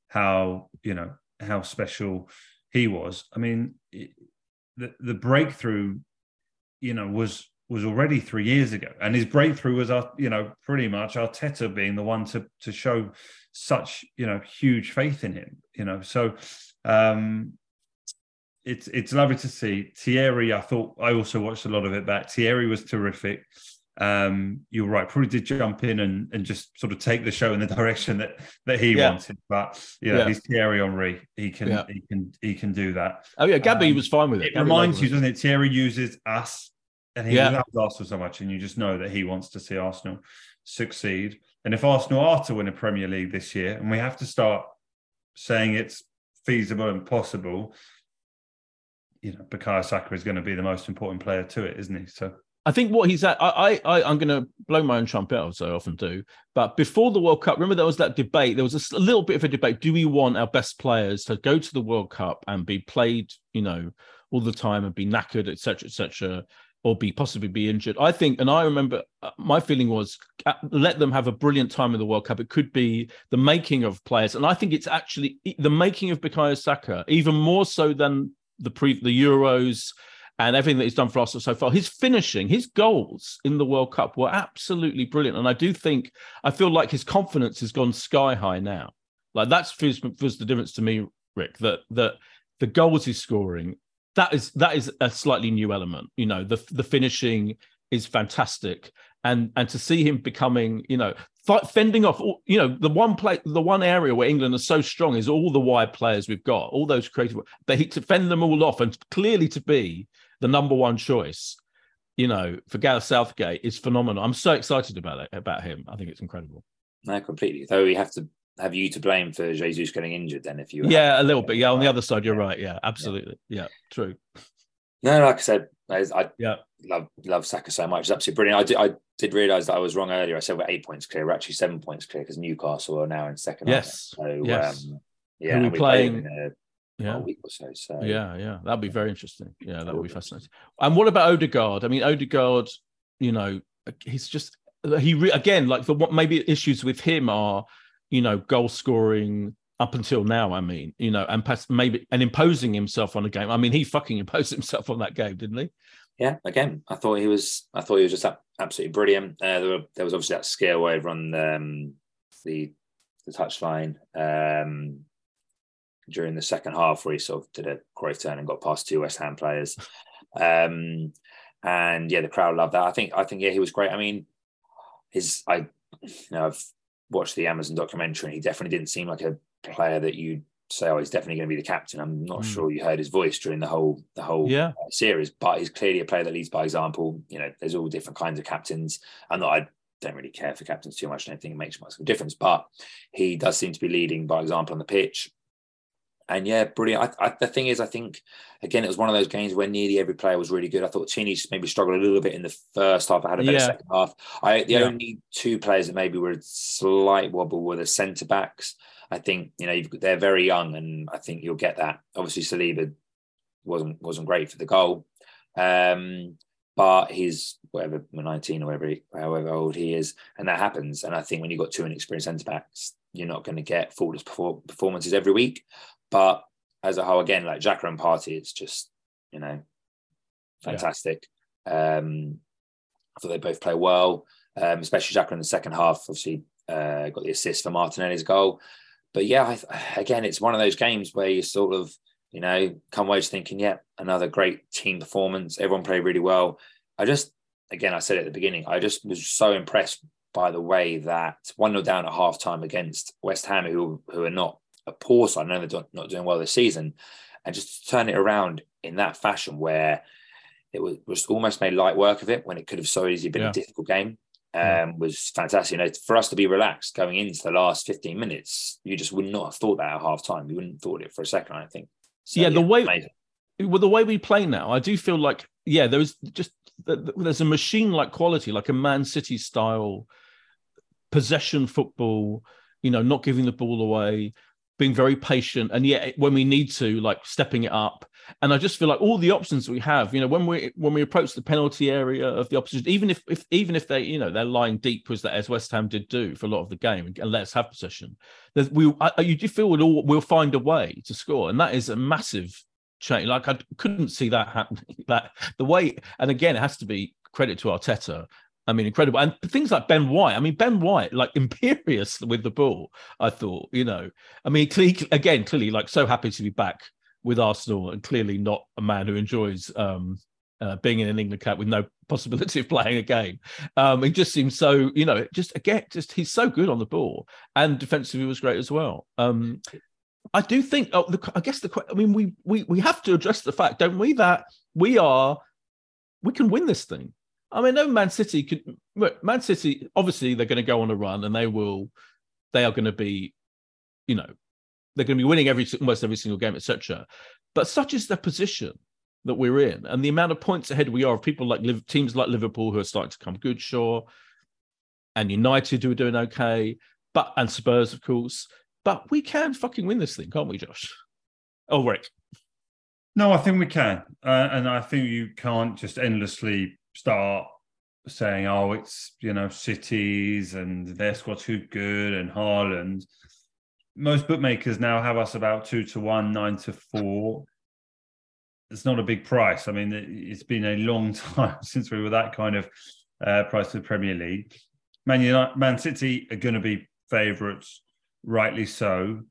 how you know how special he was. I mean, the the breakthrough, you know, was was already three years ago, and his breakthrough was, uh, you know, pretty much Arteta being the one to to show such you know huge faith in him. You know, so um, it's it's lovely to see Thierry. I thought I also watched a lot of it back. Thierry was terrific. Um, you're right, probably did jump in and, and just sort of take the show in the direction that that he yeah. wanted. But you know, yeah. he's Thierry Henry. He can yeah. he can he can do that. Oh yeah, Gabby um, was fine with it. It Gabby reminds you, doesn't it? Thierry uses us and he yeah. loves Arsenal so much, and you just know that he wants to see Arsenal succeed. And if Arsenal are to win a Premier League this year, and we have to start saying it's feasible and possible, you know, Bukayo Saka is going to be the most important player to it, isn't he? So I think what he's at, I, I, I'm going to blow my own trumpet, as I often do. But before the World Cup, remember there was that debate. There was a, a little bit of a debate. Do we want our best players to go to the World Cup and be played, you know, all the time and be knackered, etc., etc., or be possibly be injured? I think, and I remember uh, my feeling was uh, let them have a brilliant time in the World Cup. It could be the making of players, and I think it's actually the making of Bukayo Saka even more so than the pre the Euros and everything that he's done for Arsenal so far. His finishing, his goals in the World Cup were absolutely brilliant, and I do think I feel like his confidence has gone sky high now. Like that's was, was the difference to me, Rick. That that the goals he's scoring that is that is a slightly new element. You know, the the finishing is fantastic, and and to see him becoming, you know, fending off, you know, the one play, the one area where England are so strong is all the wide players we've got, all those creative. They to fend them all off, and clearly to be the number one choice, you know, for Gareth Southgate is phenomenal. I'm so excited about it about him. I think it's incredible. No, completely. Though we have to have you to blame for Jesus getting injured then if you Yeah, a little bit. Yeah, on the other side, you're right. Yeah, absolutely. Yeah, yeah true. No, like I said, I, I yeah. love love Saka so much. It's absolutely brilliant. I did I did realise that I was wrong earlier. I said we're eight points clear. We're actually seven points clear because Newcastle are now in second. Yes. So yes. Um, yeah, we playing yeah. a week or so. So yeah, yeah, that'd be very interesting. Yeah, that would be fascinating. And what about Odegaard? I mean, Odegaard, you know, he's just he re- again like the what maybe issues with him are, you know, goal scoring up until now. I mean, you know, and maybe and imposing himself on a game. I mean, he fucking imposed himself on that game, didn't he? Yeah, again, I thought he was. I thought he was just absolutely brilliant. Uh, there, were, there was obviously that scale over on um, the the touchline. Um, during the second half where he sort of did a great turn and got past two West Ham players. Um, and yeah, the crowd loved that. I think I think yeah, he was great. I mean, his I you know I've watched the Amazon documentary and he definitely didn't seem like a player that you'd say oh he's definitely going to be the captain. I'm not mm. sure you heard his voice during the whole the whole yeah. Uh, series, but he's clearly a player that leads by example. You know, there's all different kinds of captains. I'm not I don't really care for captains too much. And I don't think it makes much of a difference, but he does seem to be leading by example on the pitch and yeah, brilliant. I, I, the thing is, I think again, it was one of those games where nearly every player was really good. I thought Tini maybe struggled a little bit in the first half. I had a better yeah. second half. I the yeah. only two players that maybe were a slight wobble were the centre backs. I think you know they're very young, and I think you'll get that. Obviously, Saliba wasn't wasn't great for the goal, um, but he's whatever 19 or whatever, however old he is, and that happens. And I think when you've got two inexperienced centre backs, you're not going to get faultless performances every week. But as a whole, again, like Xhaka and Partey, it's just, you know, fantastic. Yeah. Um, I thought they both play well, um, especially Xhaka in the second half. Obviously, uh, got the assist for Martinelli's goal. But yeah, I, again, it's one of those games where you sort of, you know, come away just thinking, yeah, another great team performance. Everyone played really well. I just, again, I said at the beginning, I just was so impressed by the way that 1 0 down at half time against West Ham, who, who are not a poor side. I know they're not doing well this season, and just turn it around in that fashion where it was, was almost made light work of it when it could have so easily been yeah. a difficult game. um, Yeah. was fantastic. You know, for us to be relaxed going into the last 15 minutes, you just would not have thought that at half time. You wouldn't have thought it for a second, I think. So, Yeah, the way- amazing. well, the way we play now, I do feel like yeah, there is just there's a machine like quality, like a Man City style possession football. You know, not giving the ball away, being very patient, and yet when we need to, like stepping it up. And I just feel like all the options we have, you know, when we when we approach the penalty area of the opposition, even if, if even if they, you know, they're lying deep, was that as West Ham did do for a lot of the game, and let's have possession. We, I, you do feel we'll, all, we'll find a way to score, and that is a massive change. Like I couldn't see that happening. That the way, and again, it has to be credit to Arteta. I mean, incredible. And things like Ben White. I mean, Ben White, like imperious with the ball. I thought, you know, I mean, clearly, again, clearly, like so happy to be back with Arsenal, and clearly not a man who enjoys um, uh, being in an England cap with no possibility of playing a game. Um, it just seems so, you know, just again, just he's so good on the ball, and defensively was great as well. Um, I do think. Oh, the, I guess the. I mean, we we we have to address the fact, don't we, that we are we can win this thing. I mean, no Man City could. Man City, obviously, they're going to go on a run, and they will. They are going to be, you know, they're going to be winning every almost every single game, etc. But such is the position that we're in, and the amount of points ahead we are of people like teams like Liverpool who are starting to come good, sure, and United who are doing okay, but and Spurs, of course. But we can fucking win this thing, can't we, Josh? Oh, Rick. No, I think we can, uh, and I think you can't just endlessly start saying, "Oh, it's you know cities and their squad's too good and Haaland." Most bookmakers now have us about two to one, nine to four. It's not a big price. I mean, it- it's been a long time since we were that kind of uh, price for the Premier League. Man United, Man City are going to be favourites, rightly so.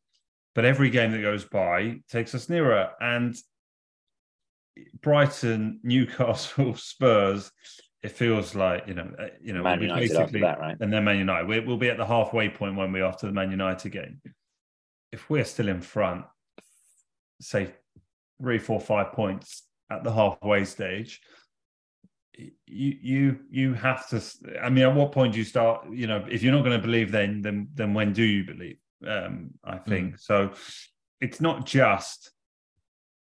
But every game that goes by takes us nearer. And Brighton, Newcastle, Spurs, it feels like you know, uh, you know, Man we'll be United after that, right? And then Man United, we, we'll be at the halfway point when we after the Man United game. If we're still in front, say three, four, five points at the halfway stage, you you you have to. I mean, at what point do you start? You know, if you're not going to believe, then then then when do you believe? Um, I think so. It's not just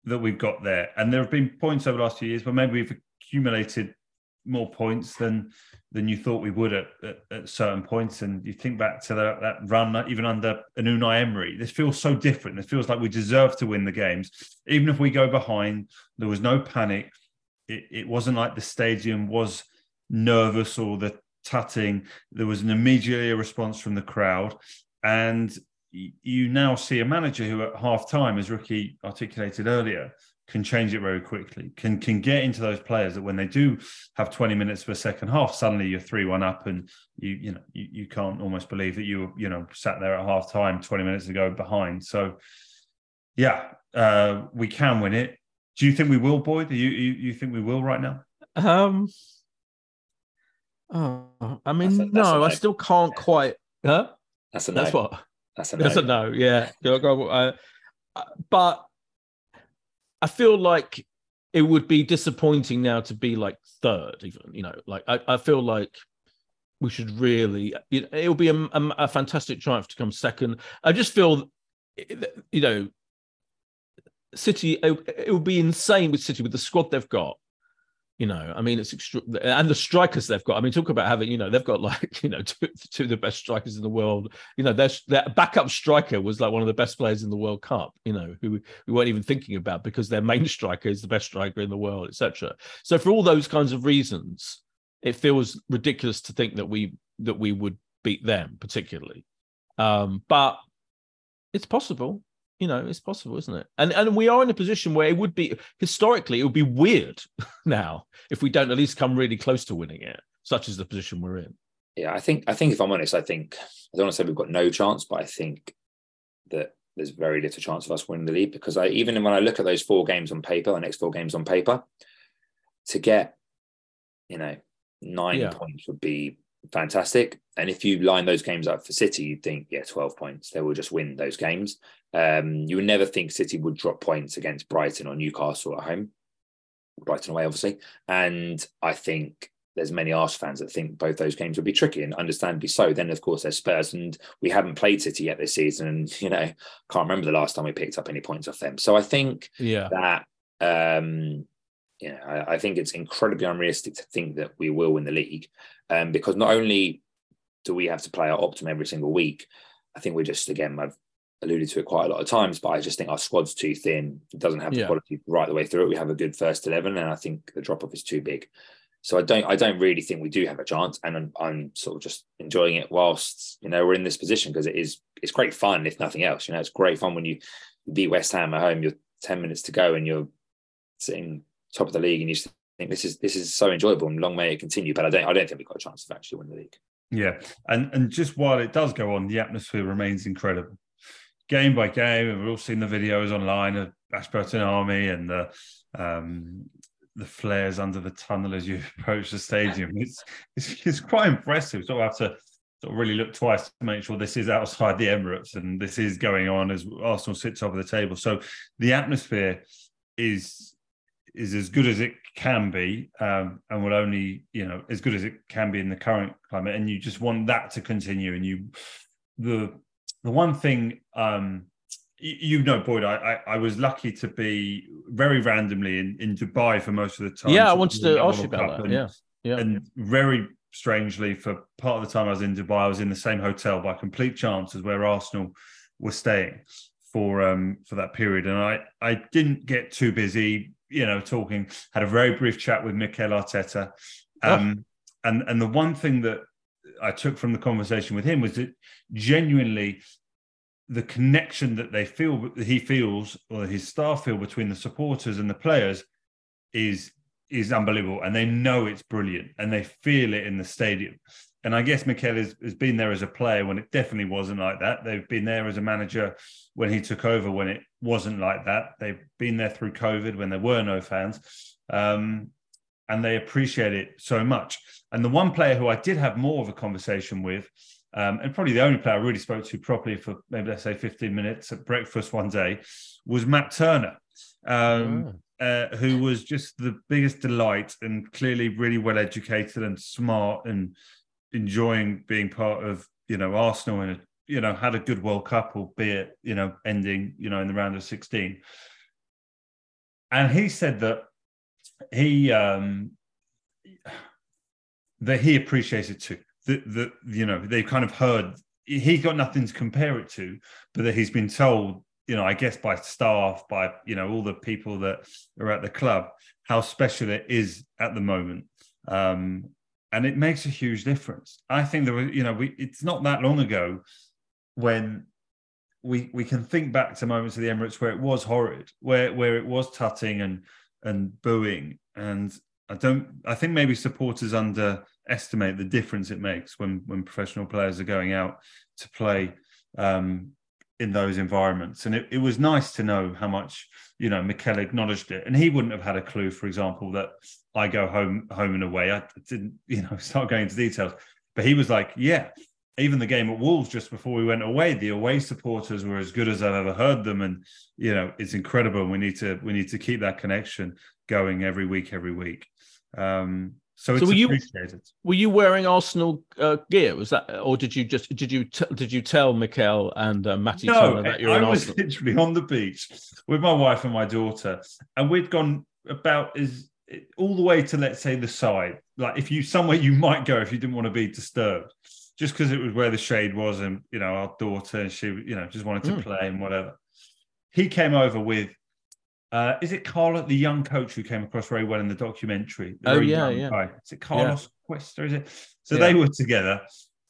that we've got there. And there have been points over the last few years where maybe we've accumulated more points than than you thought we would at, at, at certain points. And you think back to that, that run, even under an Unai Emery, this feels so different. It feels like we deserve to win the games. Even if we go behind, there was no panic. It, it wasn't like the stadium was nervous or the tutting. There was an immediate response from the crowd. And you now see a manager who at half time, as Ricky articulated earlier, can change it very quickly, can can get into those players that when they do have 20 minutes per second half, suddenly you're 3-1 up and you you know you, you can't almost believe that you were, you know, sat there at half time 20 minutes ago behind. So yeah, uh, we can win it. Do you think we will, Boyd? Do you, you you think we will right now? Um. Oh, I mean, That's a- that's no, I still can't quite. Huh? That's a no. That's what. That's a no. That's a no. Yeah. Uh, but I feel like it would be disappointing now to be like third, even. You know, like I, I feel like we should really. You know, it will be a, a, a fantastic triumph to come second. I just feel, you know, City. It, it would be insane with City with the squad they've got. You know, I mean, it's extra, and the strikers they've got. I mean, talk about having, you know, they've got like, you know, two, two of the best strikers in the world. You know, their their backup striker was like one of the best players in the World Cup. You know, who we weren't even thinking about because their main striker is the best striker in the world, etc. So for all those kinds of reasons, it feels ridiculous to think that we that we would beat them particularly. Um, but it's possible you know it's possible isn't it and and we are in a position where it would be historically it would be weird now if we don't at least come really close to winning it such is the position we're in Yeah, I think I think if I'm honest, I think I don't want to say we've got no chance, but I think that there's very little chance of us winning the league because I even when I look at those four games on paper, the next four games on paper, to get you know nine Yeah. points would be fantastic. And if you line those games up for City, you'd think, yeah, 12 points. They will just win those games. Um, you would never think City would drop points against Brighton or Newcastle at home. Brighton away, obviously. And I think there's many Arsenal fans that think both those games would be tricky, and understandably so. Then, of course, there's Spurs, and we haven't played City yet this season, and you know, can't remember the last time we picked up any points off them. So I think Yeah. that um, you know, I, I think it's incredibly unrealistic to think that we will win the league, um, because not only do we have to play our optimum every single week, I think we're just again I've alluded to it quite a lot of times, but I just think our squad's too thin. It doesn't have the Yeah. quality right the way through it. We have a good first eleven, and I think the drop off is too big. So I don't I don't really think we do have a chance, and I'm, I'm sort of just enjoying it whilst you know we're in this position because it is it's great fun if nothing else. You know, it's great fun when you beat West Ham at home. You're ten minutes to go and you're sitting top of the league, and you just think this is this is so enjoyable and long may it continue. But I don't I don't think we've got a chance of actually winning the league. Yeah, and and just while it does go on, the atmosphere remains incredible, game by game. And we've all seen the videos online of Ashburton Army and the um, the flares under the tunnel as you approach the stadium. It's it's, it's quite impressive. So I have to sort of really look twice to make sure this is outside the Emirates and this is going on as Arsenal sits top of the table. So the atmosphere is is as good as it can be, um, and will only you know as good as it can be in the current climate. And you just want that to continue. And you, the the one thing, um, you, you know, Boyd, I, I I was lucky to be very randomly in in Dubai for most of the time. Yeah, I wanted to ask you about that. and- Yeah. Yeah. and very strangely, for part of the time I was in Dubai, I was in the same hotel by complete chance as where Arsenal were staying for um for that period. And I I didn't get too busy, you know, talking. Had a very brief chat with Mikel Arteta. Um and and the one thing that I took from the conversation with him was that genuinely the connection that they feel he feels or his staff feel between the supporters and the players is is unbelievable and they know it's brilliant and they feel it in the stadium and i guess Mikel has, has been there as a player when it definitely wasn't like that. They've been there as a manager when he took over when it wasn't like that. They've been there through covid when there were no fans. Um, and they appreciate it so much. And the one player who i did have more of a conversation with um, and probably the only player I really spoke to properly for maybe let's say 15 minutes at breakfast one day was Matt Turner, um, uh, who was just the biggest delight and clearly really well educated and smart and enjoying being part of you know Arsenal and you know had a good World Cup, albeit you know ending you know in the round of 16. And he said that he um, that he appreciates it too that that you know they've kind of heard he's got nothing to compare it to, but that he's been told, you know, I guess by staff, by you know all the people that are at the club, how special it is at the moment, um, and it makes a huge difference. I think there were, you know, we it's not that long ago when we we can think back to moments of the Emirates where it was horrid, where where it was tutting and and booing, and I don't. I think maybe supporters underestimate the difference it makes when when professional players are going out to play um, in those environments. And it, it was nice to know how much you know Mikel acknowledged it, and he wouldn't have had a clue, for example, that I go home home and away. I didn't, you know, start going into details, but he was like, yeah. Even the game at Wolves just before we went away, the away supporters were as good as I've ever heard them, and you know it's incredible. We need to we need to keep that connection going every week, every week. Um, so it's were you- Were you wearing Arsenal uh, gear? Was that, or did you just did you t- did you tell Mikel and uh, Matty No, Turner that you're in Arsenal? I was Arsenal? literally on the beach with my wife and my daughter, and we'd gone about as all the way to let's say the side, like if you somewhere you might go if you didn't want to be disturbed, just because it was where the shade was, and you know our daughter and she, you know, just wanted to Mm. play and whatever. He came over with. Uh, is it Carlo, the young coach who came across very well in the documentary? The Oh, yeah, yeah. guy. Is it Carlos Cuesta? Is it? So Yeah. they were together,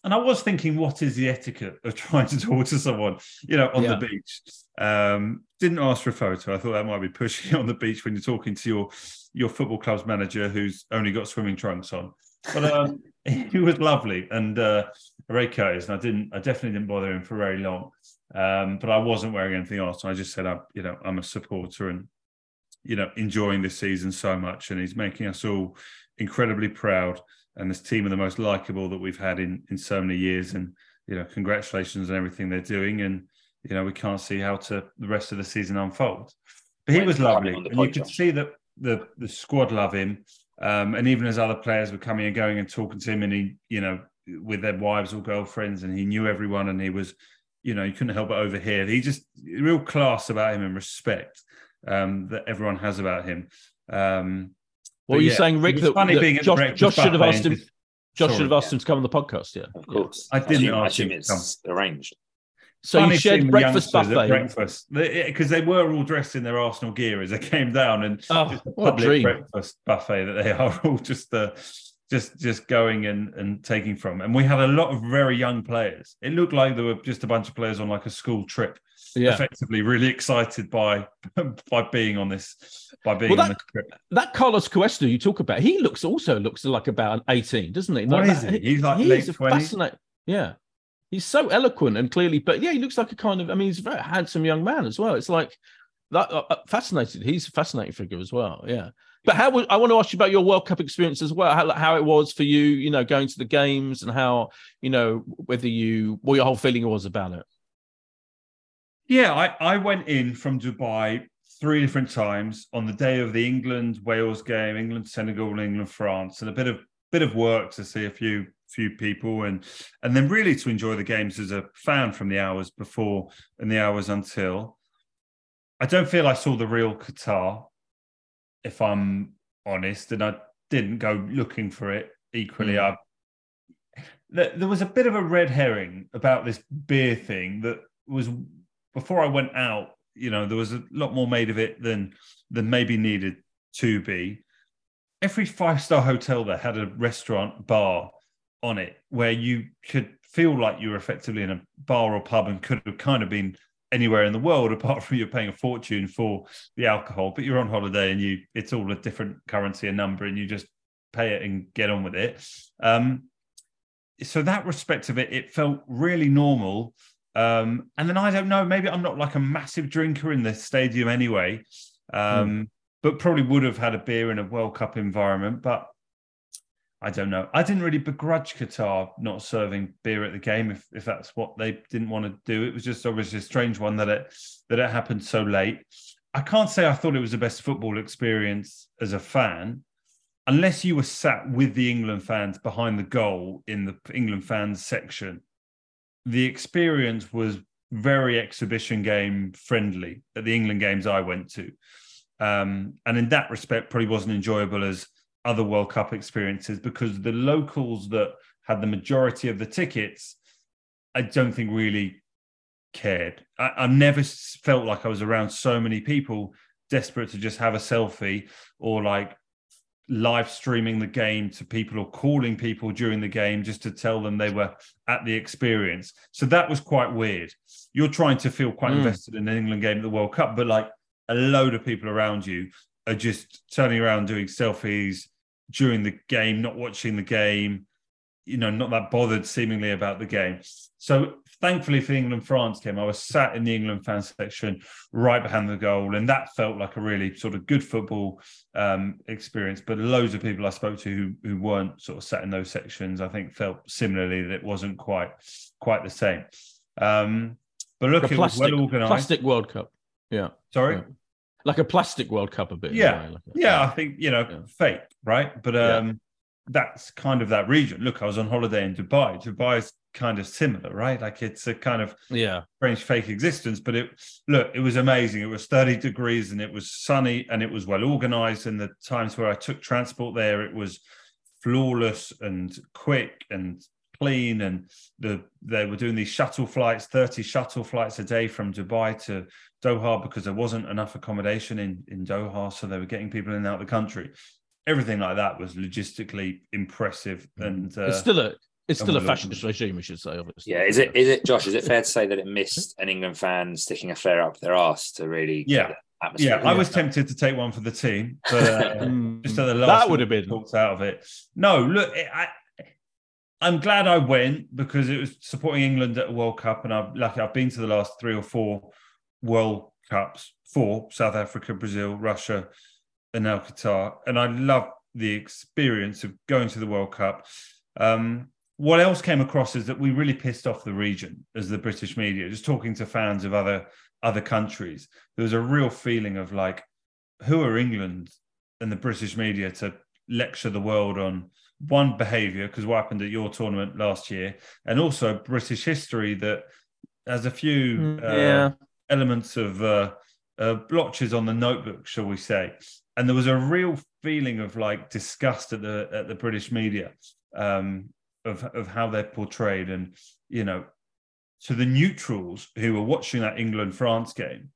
and I was thinking, what is the etiquette of trying to talk to someone, you know, on Yeah. the beach? Um, didn't ask for a photo. I thought that might be pushing it on the beach when you're talking to your your football club's manager who's only got swimming trunks on. But um, he was lovely and uh, very courteous, and I didn't, I definitely didn't bother him for very long. Um, but I wasn't wearing anything else. I just said, I, you know, I'm a supporter and you know enjoying this season so much, and he's making us all incredibly proud. And this team are the most likable that we've had in in so many years. And you know, congratulations on everything they're doing. And you know, we can't see how to the rest of the season unfolds. But he was lovely, and you could see that the the squad love him. Um, and even as other players were coming and going and talking to him, and he, you know, with their wives or girlfriends, and he knew everyone, and he was, you know, you couldn't help but overhear. He just real class about him and respect um, that everyone has about him. Um, what but were you yeah, saying, Rick? That, funny that being Josh, Josh should have asked him. just- Josh Sorry, should have asked him to come on the podcast. Yeah, Of course. I didn't assume, I ask him assume come. it's arranged. So you funny shared breakfast at buffet. breakfast because they were all dressed in their Arsenal gear as they came down, and Oh, just a what a public breakfast buffet that they are all just uh, just just going and and taking from. And we had a lot of very young players. It looked like there were just a bunch of players on like a school trip, Yeah, effectively really excited by by being on this by being Well, on that- this trip. that Carlos Cuesta you talk about, he looks also looks like about eighteen, doesn't he? What Like is that- he? He's like late is a 20s? fascinating. Yeah, he's so eloquent and clearly, but yeah, he looks like a kind of. I mean, he's a very handsome young man as well. It's like that. Uh, uh, fascinated. He's a fascinating figure as well. Yeah. But how I want to ask you about your World Cup experience as well? How, how it was for you, you know, going to the games and how, you know, whether you what your whole feeling was about it. Yeah, I, I went in from Dubai three different times on the day of the England Wales game, England Senegal, England France, and a bit of bit of work to see a few few people, and and then really to enjoy the games as a fan from the hours before and the hours until. I don't feel I saw the real Qatar, if I'm honest, and I didn't go looking for it. Equally, Mm. I there there was a bit of a red herring about this beer thing that was before I went out. You know, there was a lot more made of it than than maybe needed to be. Every five star hotel there had a restaurant bar on it where you could feel like you were effectively in a bar or pub and could have kind of been anywhere in the world apart from you're paying a fortune for the alcohol but you're on holiday and you it's all a different currency and number and you just pay it and get on with it. Um so that respect of it it felt really normal. Um and then i don't know maybe i'm not like a massive drinker in the stadium anyway. Um but probably would have had a beer in a world cup environment but I don't know. I didn't really begrudge Qatar not serving beer at the game if, if that's what they didn't want to do. It was just obviously a strange one that it that it happened so late. I can't say I thought it was the best football experience as a fan, unless you were sat with the England fans behind the goal in the England fans section. The experience was very exhibition game friendly at the England games I went to. Um, and in that respect, probably wasn't enjoyable as other World Cup experiences because the locals that had the majority of the tickets, I don't think really cared. I, I've never felt like I was around so many people desperate to just have a selfie or like live streaming the game to people or calling people during the game just to tell them they were at the experience. So that was quite weird. You're trying to feel quite Mm. invested in an England game at the World Cup, but like a load of people around you are just turning around doing selfies during the game, not watching the game, you know, not that bothered seemingly about the game. So thankfully for England France game, I was sat in the England fan section right behind the goal, and that felt like a really sort of good football um, experience. But loads of people I spoke to who who weren't sort of sat in those sections, I think felt similarly that it wasn't quite quite the same. Um, but look, a it was well organised. plastic World Cup. Yeah. Sorry. Yeah. Like a plastic World Cup a bit. Yeah. like yeah, I think you know, Yeah. fake, right? But Yeah. um, that's kind of that region. Look, I was on holiday in Dubai. Dubai is kind of similar, right? Like it's a kind of Yeah. strange fake existence. But it look, it was amazing. It was 30 degrees and it was sunny and it was well organized. And the times where I took transport there, it was flawless and quick and clean. And the they were doing these shuttle flights, 30 shuttle flights a day from Dubai to Doha because there wasn't enough accommodation in, in Doha. So they were getting people in and out of the country. Everything like that was logistically impressive. And uh, it's still a it's still a unbelievable. fascist regime, we should say, obviously. Yeah, is it is it Josh? Is it fair to say that it missed an England fan sticking a flare up their ass to really Yeah. that yeah, I was tempted to take one for the team, but uh, Mm. just at the last that would have been talked out of it. No, look, I, I'm glad I went because it was supporting England at a World Cup, and I'm lucky. I've been to the last three or four World Cups: for South Africa, Brazil, Russia, and now Qatar, and I love the experience of going to the World Cup. Um, what else came across is that we really pissed off the region as the British media. Just talking to fans of other other countries, there was a real feeling of like, who are England and the British media to lecture the world on one behaviour because what happened at your tournament last year, and also British history that has a few Mm, uh, yeah. Elements of uh, uh, blotches on the notebook, shall we say? And there was a real feeling of like disgust at the at the British media um, of of how they're portrayed, and you know, to the neutrals who were watching that England France game,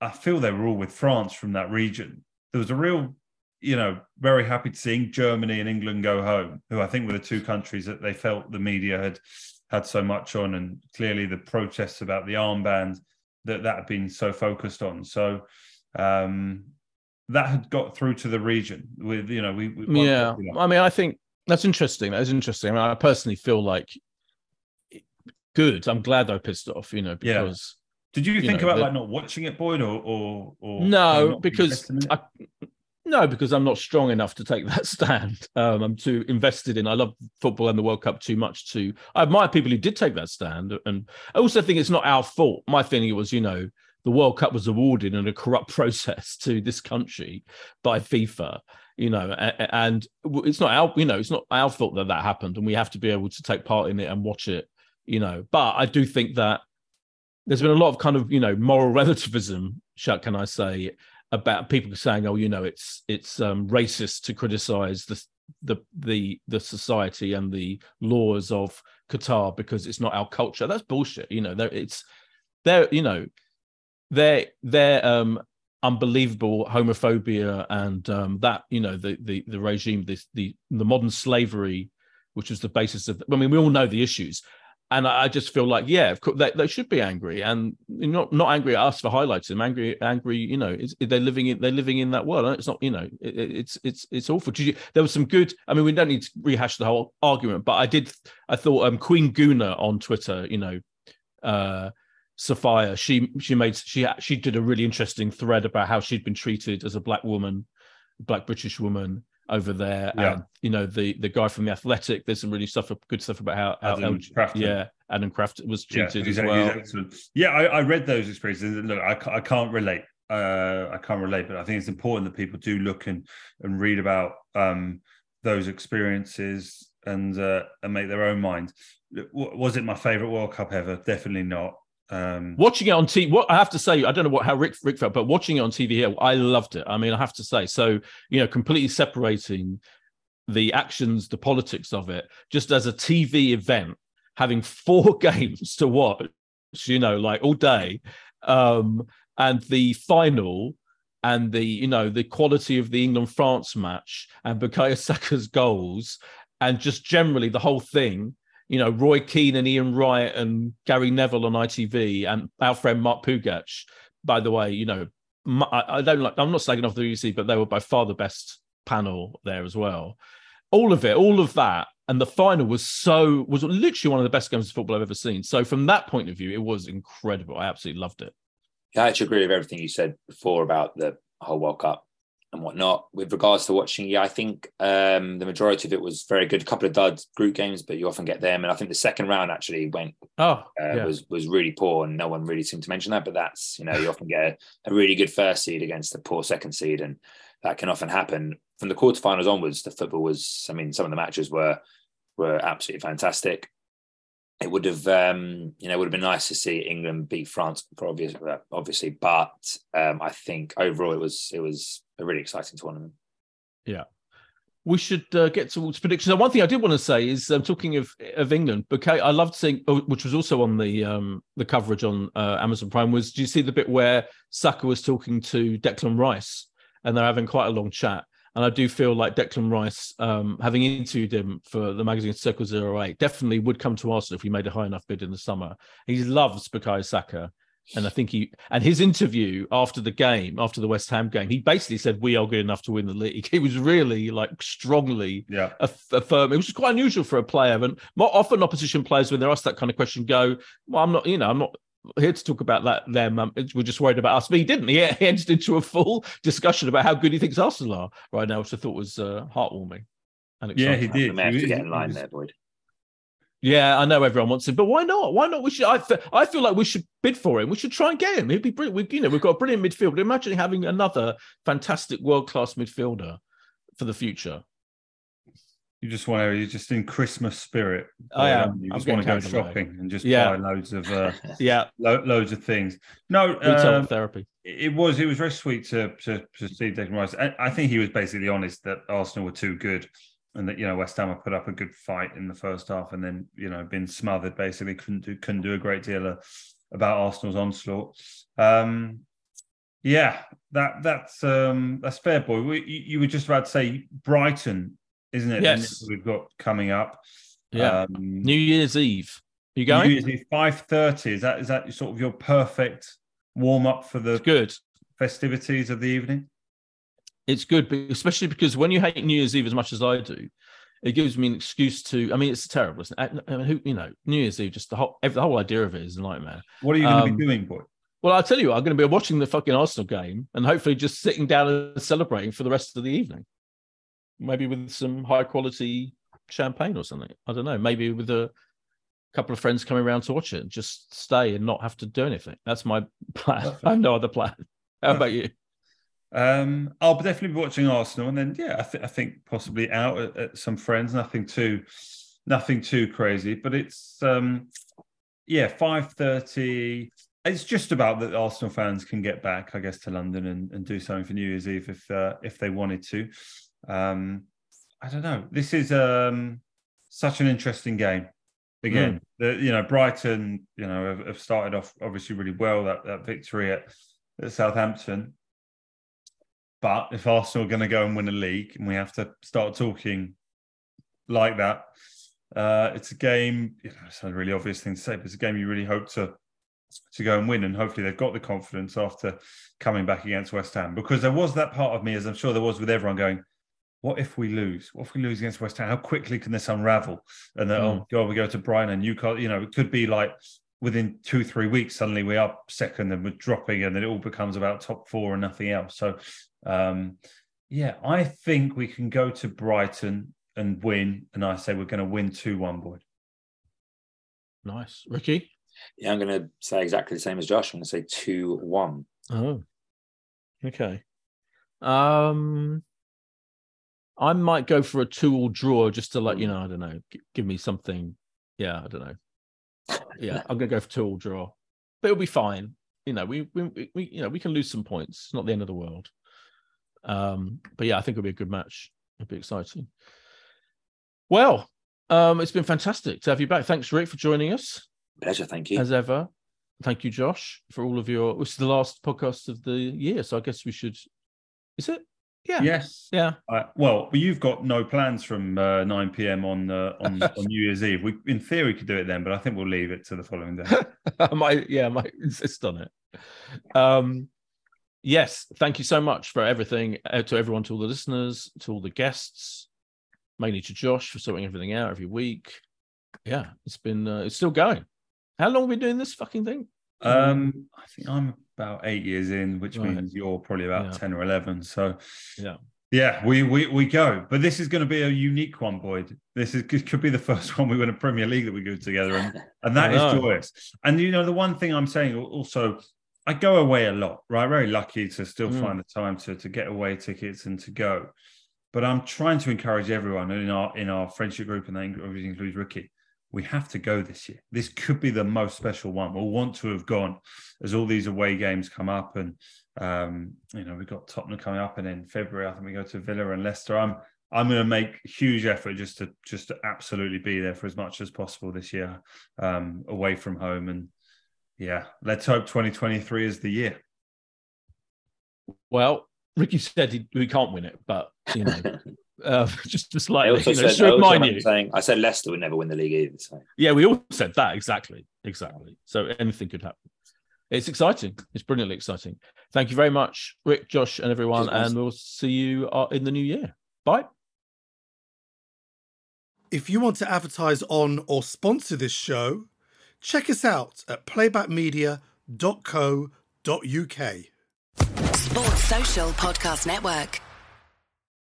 I feel they were all with France from that region. There was a real, you know, very happy to seeing Germany and England go home, who I think were the two countries that they felt the media had had so much on, and clearly the protests about the armband that that had been so focused on. So um, that had got through to the region with, you know, we, we yeah i mean i think that's interesting that is interesting i mean i personally feel like good i'm glad i pissed off you know Yeah. because Did you, you think know, about the- like not watching it, Boyd, or or, or no because invested in it? I, no because i'm not strong enough to take that stand. Um i'm too invested in i love football and the world cup too much to i admire people who did take that stand. And i also think it's not our fault. My feeling was you know the world cup was awarded in a corrupt process to this country by fifa you know and it's not our you know it's not our fault that that happened and we have to be able to take part in it and watch it you know. But i do think that there's been a lot of kind of you know moral relativism shall can i say about people saying oh you know it's it's um racist to criticize the the the the society and the laws of qatar because it's not our culture. That's bullshit you know it's they're you know their their um unbelievable homophobia and um that you know the the the regime this the the modern slavery which was the basis of i mean we all know the issues and I just feel like, yeah, of course, they, they should be angry, and not not angry at us for highlighting them. Angry, angry, you know, they're living in they're living in that world. It's not, you know, it, it- it's it's it's awful. You, there was some good. I mean, we don't need to rehash the whole argument, but I did. I thought um, Queen Guna on Twitter, you know, uh, Sophia, she she made she she did a really interesting thread about how she'd been treated as a black woman, black British woman over there, Yeah. and you know the the guy from the Athletic. There's some really stuff good stuff about how, how Adam yeah, Adam Crafton was treated he's, as well. Yeah, I, I read those experiences. Look, I, I can't relate. Uh, I can't relate, but I think it's important that people do look and and read about um, those experiences and uh, and make their own mind. Was it my favorite World Cup ever? Definitely not. Um, Watching it on TV, what I have to say, I don't know what how Rick Rick felt, but watching it on TV here, I loved it. I mean, I have to say, so you know, completely separating the actions, the politics of it, just as a TV event, having four games to watch, you know, like all day, um, and the final and the you know the quality of the England France match and Bukayo Saka's goals and just generally the whole thing. You know, Roy Keane and Ian Wright and Gary Neville on ITV and our friend Mark Pougatch. By the way, you know, I don't like. I'm not slagging off the BBC, but they were by far the best panel there as well. All of it, all of that, and the final was so was literally one of the best games of football I've ever seen. So from that point of view, it was incredible. I absolutely loved it. I actually agree with everything you said before about the whole World Cup and whatnot. With regards to watching, yeah, I think um, the majority of it was very good. A couple of dud group games, but you often get them. And I think the second round actually went Oh, uh, yeah. was was really poor, and no one really seemed to mention that. But that's you know you often get a, a really good first seed against a poor second seed, and that can often happen. From the quarterfinals onwards, the football was. I mean, some of the matches were were absolutely fantastic. It would have, um, you know, would have been nice to see England beat France, for obvious, obviously. But um, I think overall, it was it was a really exciting tournament. Yeah. We should uh, get towards predictions. And one thing I did want to say is, um, talking of of England, Bouquet, I loved seeing, oh, which was also on the um, the coverage on uh, Amazon Prime. Was do you see the bit where Saka was talking to Declan Rice, and they're having quite a long chat? And I do feel like Declan Rice, um, having interviewed him for the magazine Circle Zero Eight, definitely would come to Arsenal if we made a high enough bid in the summer. He loves Bukayo Saka. And I think he and his interview after the game, after the West Ham game, he basically said we are good enough to win the league. He was really like strongly yeah, aff- affirm. It was quite unusual for a player, and more often opposition players when they're asked that kind of question go, "Well, I'm not, you know, I'm not here to talk about that. Them, um, we're just worried about us." But he didn't. He, he entered into a full discussion about how good he thinks Arsenal are right now, which I thought was uh, heartwarming. And yeah, he did. We may have He- to get he- in he line was- there, Boyd. Yeah, I know everyone wants him, but why not? Why not? We should. I, I feel like we should bid for him. We should try and get him. He'd be brilliant. We, you know, we've got a brilliant midfielder. Imagine having another fantastic world class midfielder for the future. You just want to, you're just in Christmas spirit. I am. You I'm just want to go carried away. shopping and just Yeah. buy loads of uh, Yeah, lo- loads of things. No, retail um, therapy. it was it was very sweet to to, to see Declan Rice. I, I think he was basically honest that Arsenal were too good, and that you know West Ham had put up a good fight in the first half, and then you know been smothered. Basically, couldn't do couldn't do a great deal of, about Arsenal's onslaught. Um, yeah, that that's um, that's fair, boy. We, you, you were just about to say Brighton, isn't it? Yes. we've got coming up. Yeah, Um, New Year's Eve. Are You going? New Year's Eve, five thirty. Is that is that sort of your perfect warm up for the It's good. festivities of the evening? It's good, especially because when you hate New Year's Eve as much as I do, it gives me an excuse to. I mean, it's terrible. Isn't it? I mean, who you know, New Year's Eve, just the whole the whole idea of it is a nightmare. What are you going to Um, be doing, boy? Well, I'll tell you, I'm going to be watching the fucking Arsenal game and hopefully just sitting down and celebrating for the rest of the evening. Maybe with some high quality champagne or something. I don't know. Maybe with a couple of friends coming around to watch it and just stay and not have to do anything. That's my plan. I have no other plan. How about you? Um, I'll definitely be watching Arsenal, and then yeah, I, th- I think possibly out at, at some friends. Nothing too, nothing too crazy, but it's um, yeah, five thirty. It's just about that Arsenal fans can get back, I guess, to London and, and do something for New Year's Eve if uh, if they wanted to. Um, I don't know. This is um, such an interesting game. Again, the, you know, Brighton, you know, have, have started off obviously really well. That that victory at, at Southampton. But if Arsenal are going to go and win a league, and we have to start talking like that, uh, it's a game. You know, it's a really obvious thing to say, but it's a game you really hope to to go and win, and hopefully they've got the confidence after coming back against West Ham. Because there was that part of me, as I'm sure there was with everyone, going, "What if we lose? What if we lose against West Ham? How quickly can this unravel?" And then, oh God, we go to Brighton and Newcastle. You know, it could be like within two three weeks suddenly we're up second and we're dropping and then it all becomes about top four and nothing else so um yeah i think we can go to brighton and win and i say we're going to win 2-1 boy Nice. Ricky? Yeah, I'm going to say exactly the same as Josh. I'm going to say 2 1. Oh. Okay. Um I might go for a two all draw just to let you know, I don't know, g- give me something. Yeah, I don't know. Yeah, I'm gonna go for two all draw. But it'll be fine. You know, we we, we you know we can lose some points. It's not the end of the world. Um, but yeah, I think it'll be a good match. It'll be exciting. Well, um, it's been fantastic to have you back. Thanks, Rick, for joining us Pleasure. Thank you. as ever. Thank you, Josh, for all of your. This is the last podcast of the year, so I guess we should. Is it? Yeah. yes Yeah. Uh, well you've got no plans from uh, 9 p.m on uh, on, on new year's eve we in theory could do it then but i think we'll leave it to the following day I might. Yeah, I might insist on it. Um, yes. Thank you so much for everything uh, to everyone, to all the listeners, to all the guests, mainly to Josh for sorting everything out every week. Yeah, it's been. Uh, it's still going. How long have we been doing this fucking thing? Um, I think I'm about eight years in, which Right. means you're probably about Yeah. ten or eleven. So, Yeah. yeah, we we we go. But this is going to be a unique one, Boyd. This is could could be the first one we win a Premier League that we go together, and and that is joyous. And you know, the one thing I'm saying also, I go away a lot, right? Very lucky to still Mm. find the time to to get away tickets and to go. But I'm trying to encourage everyone in our in our friendship group, and that obviously includes Ricky. We have to go this year. This could be the most special one. We'll want to have gone as all these away games come up, and um, you know we've got Tottenham coming up, and in February I think we go to Villa and Leicester. I'm I'm going to make huge effort just to just to absolutely be there for as much as possible this year, um, away from home, and yeah, let's hope 2023 is the year. Well, Ricky said he, we can't win it, but you know, uh, just just I slightly. also You know, said, I also remind you. saying, I said Leicester would never win the league either. So. Yeah, we all said that exactly, exactly. So anything could happen. It's exciting. It's brilliantly exciting. Thank you very much, Rick, Josh, and everyone, Cheers, guys. and we'll see you uh, in the new year. Bye. If you want to advertise on or sponsor this show, check us out at playbackmedia.co.uk. Sports Social Podcast Network.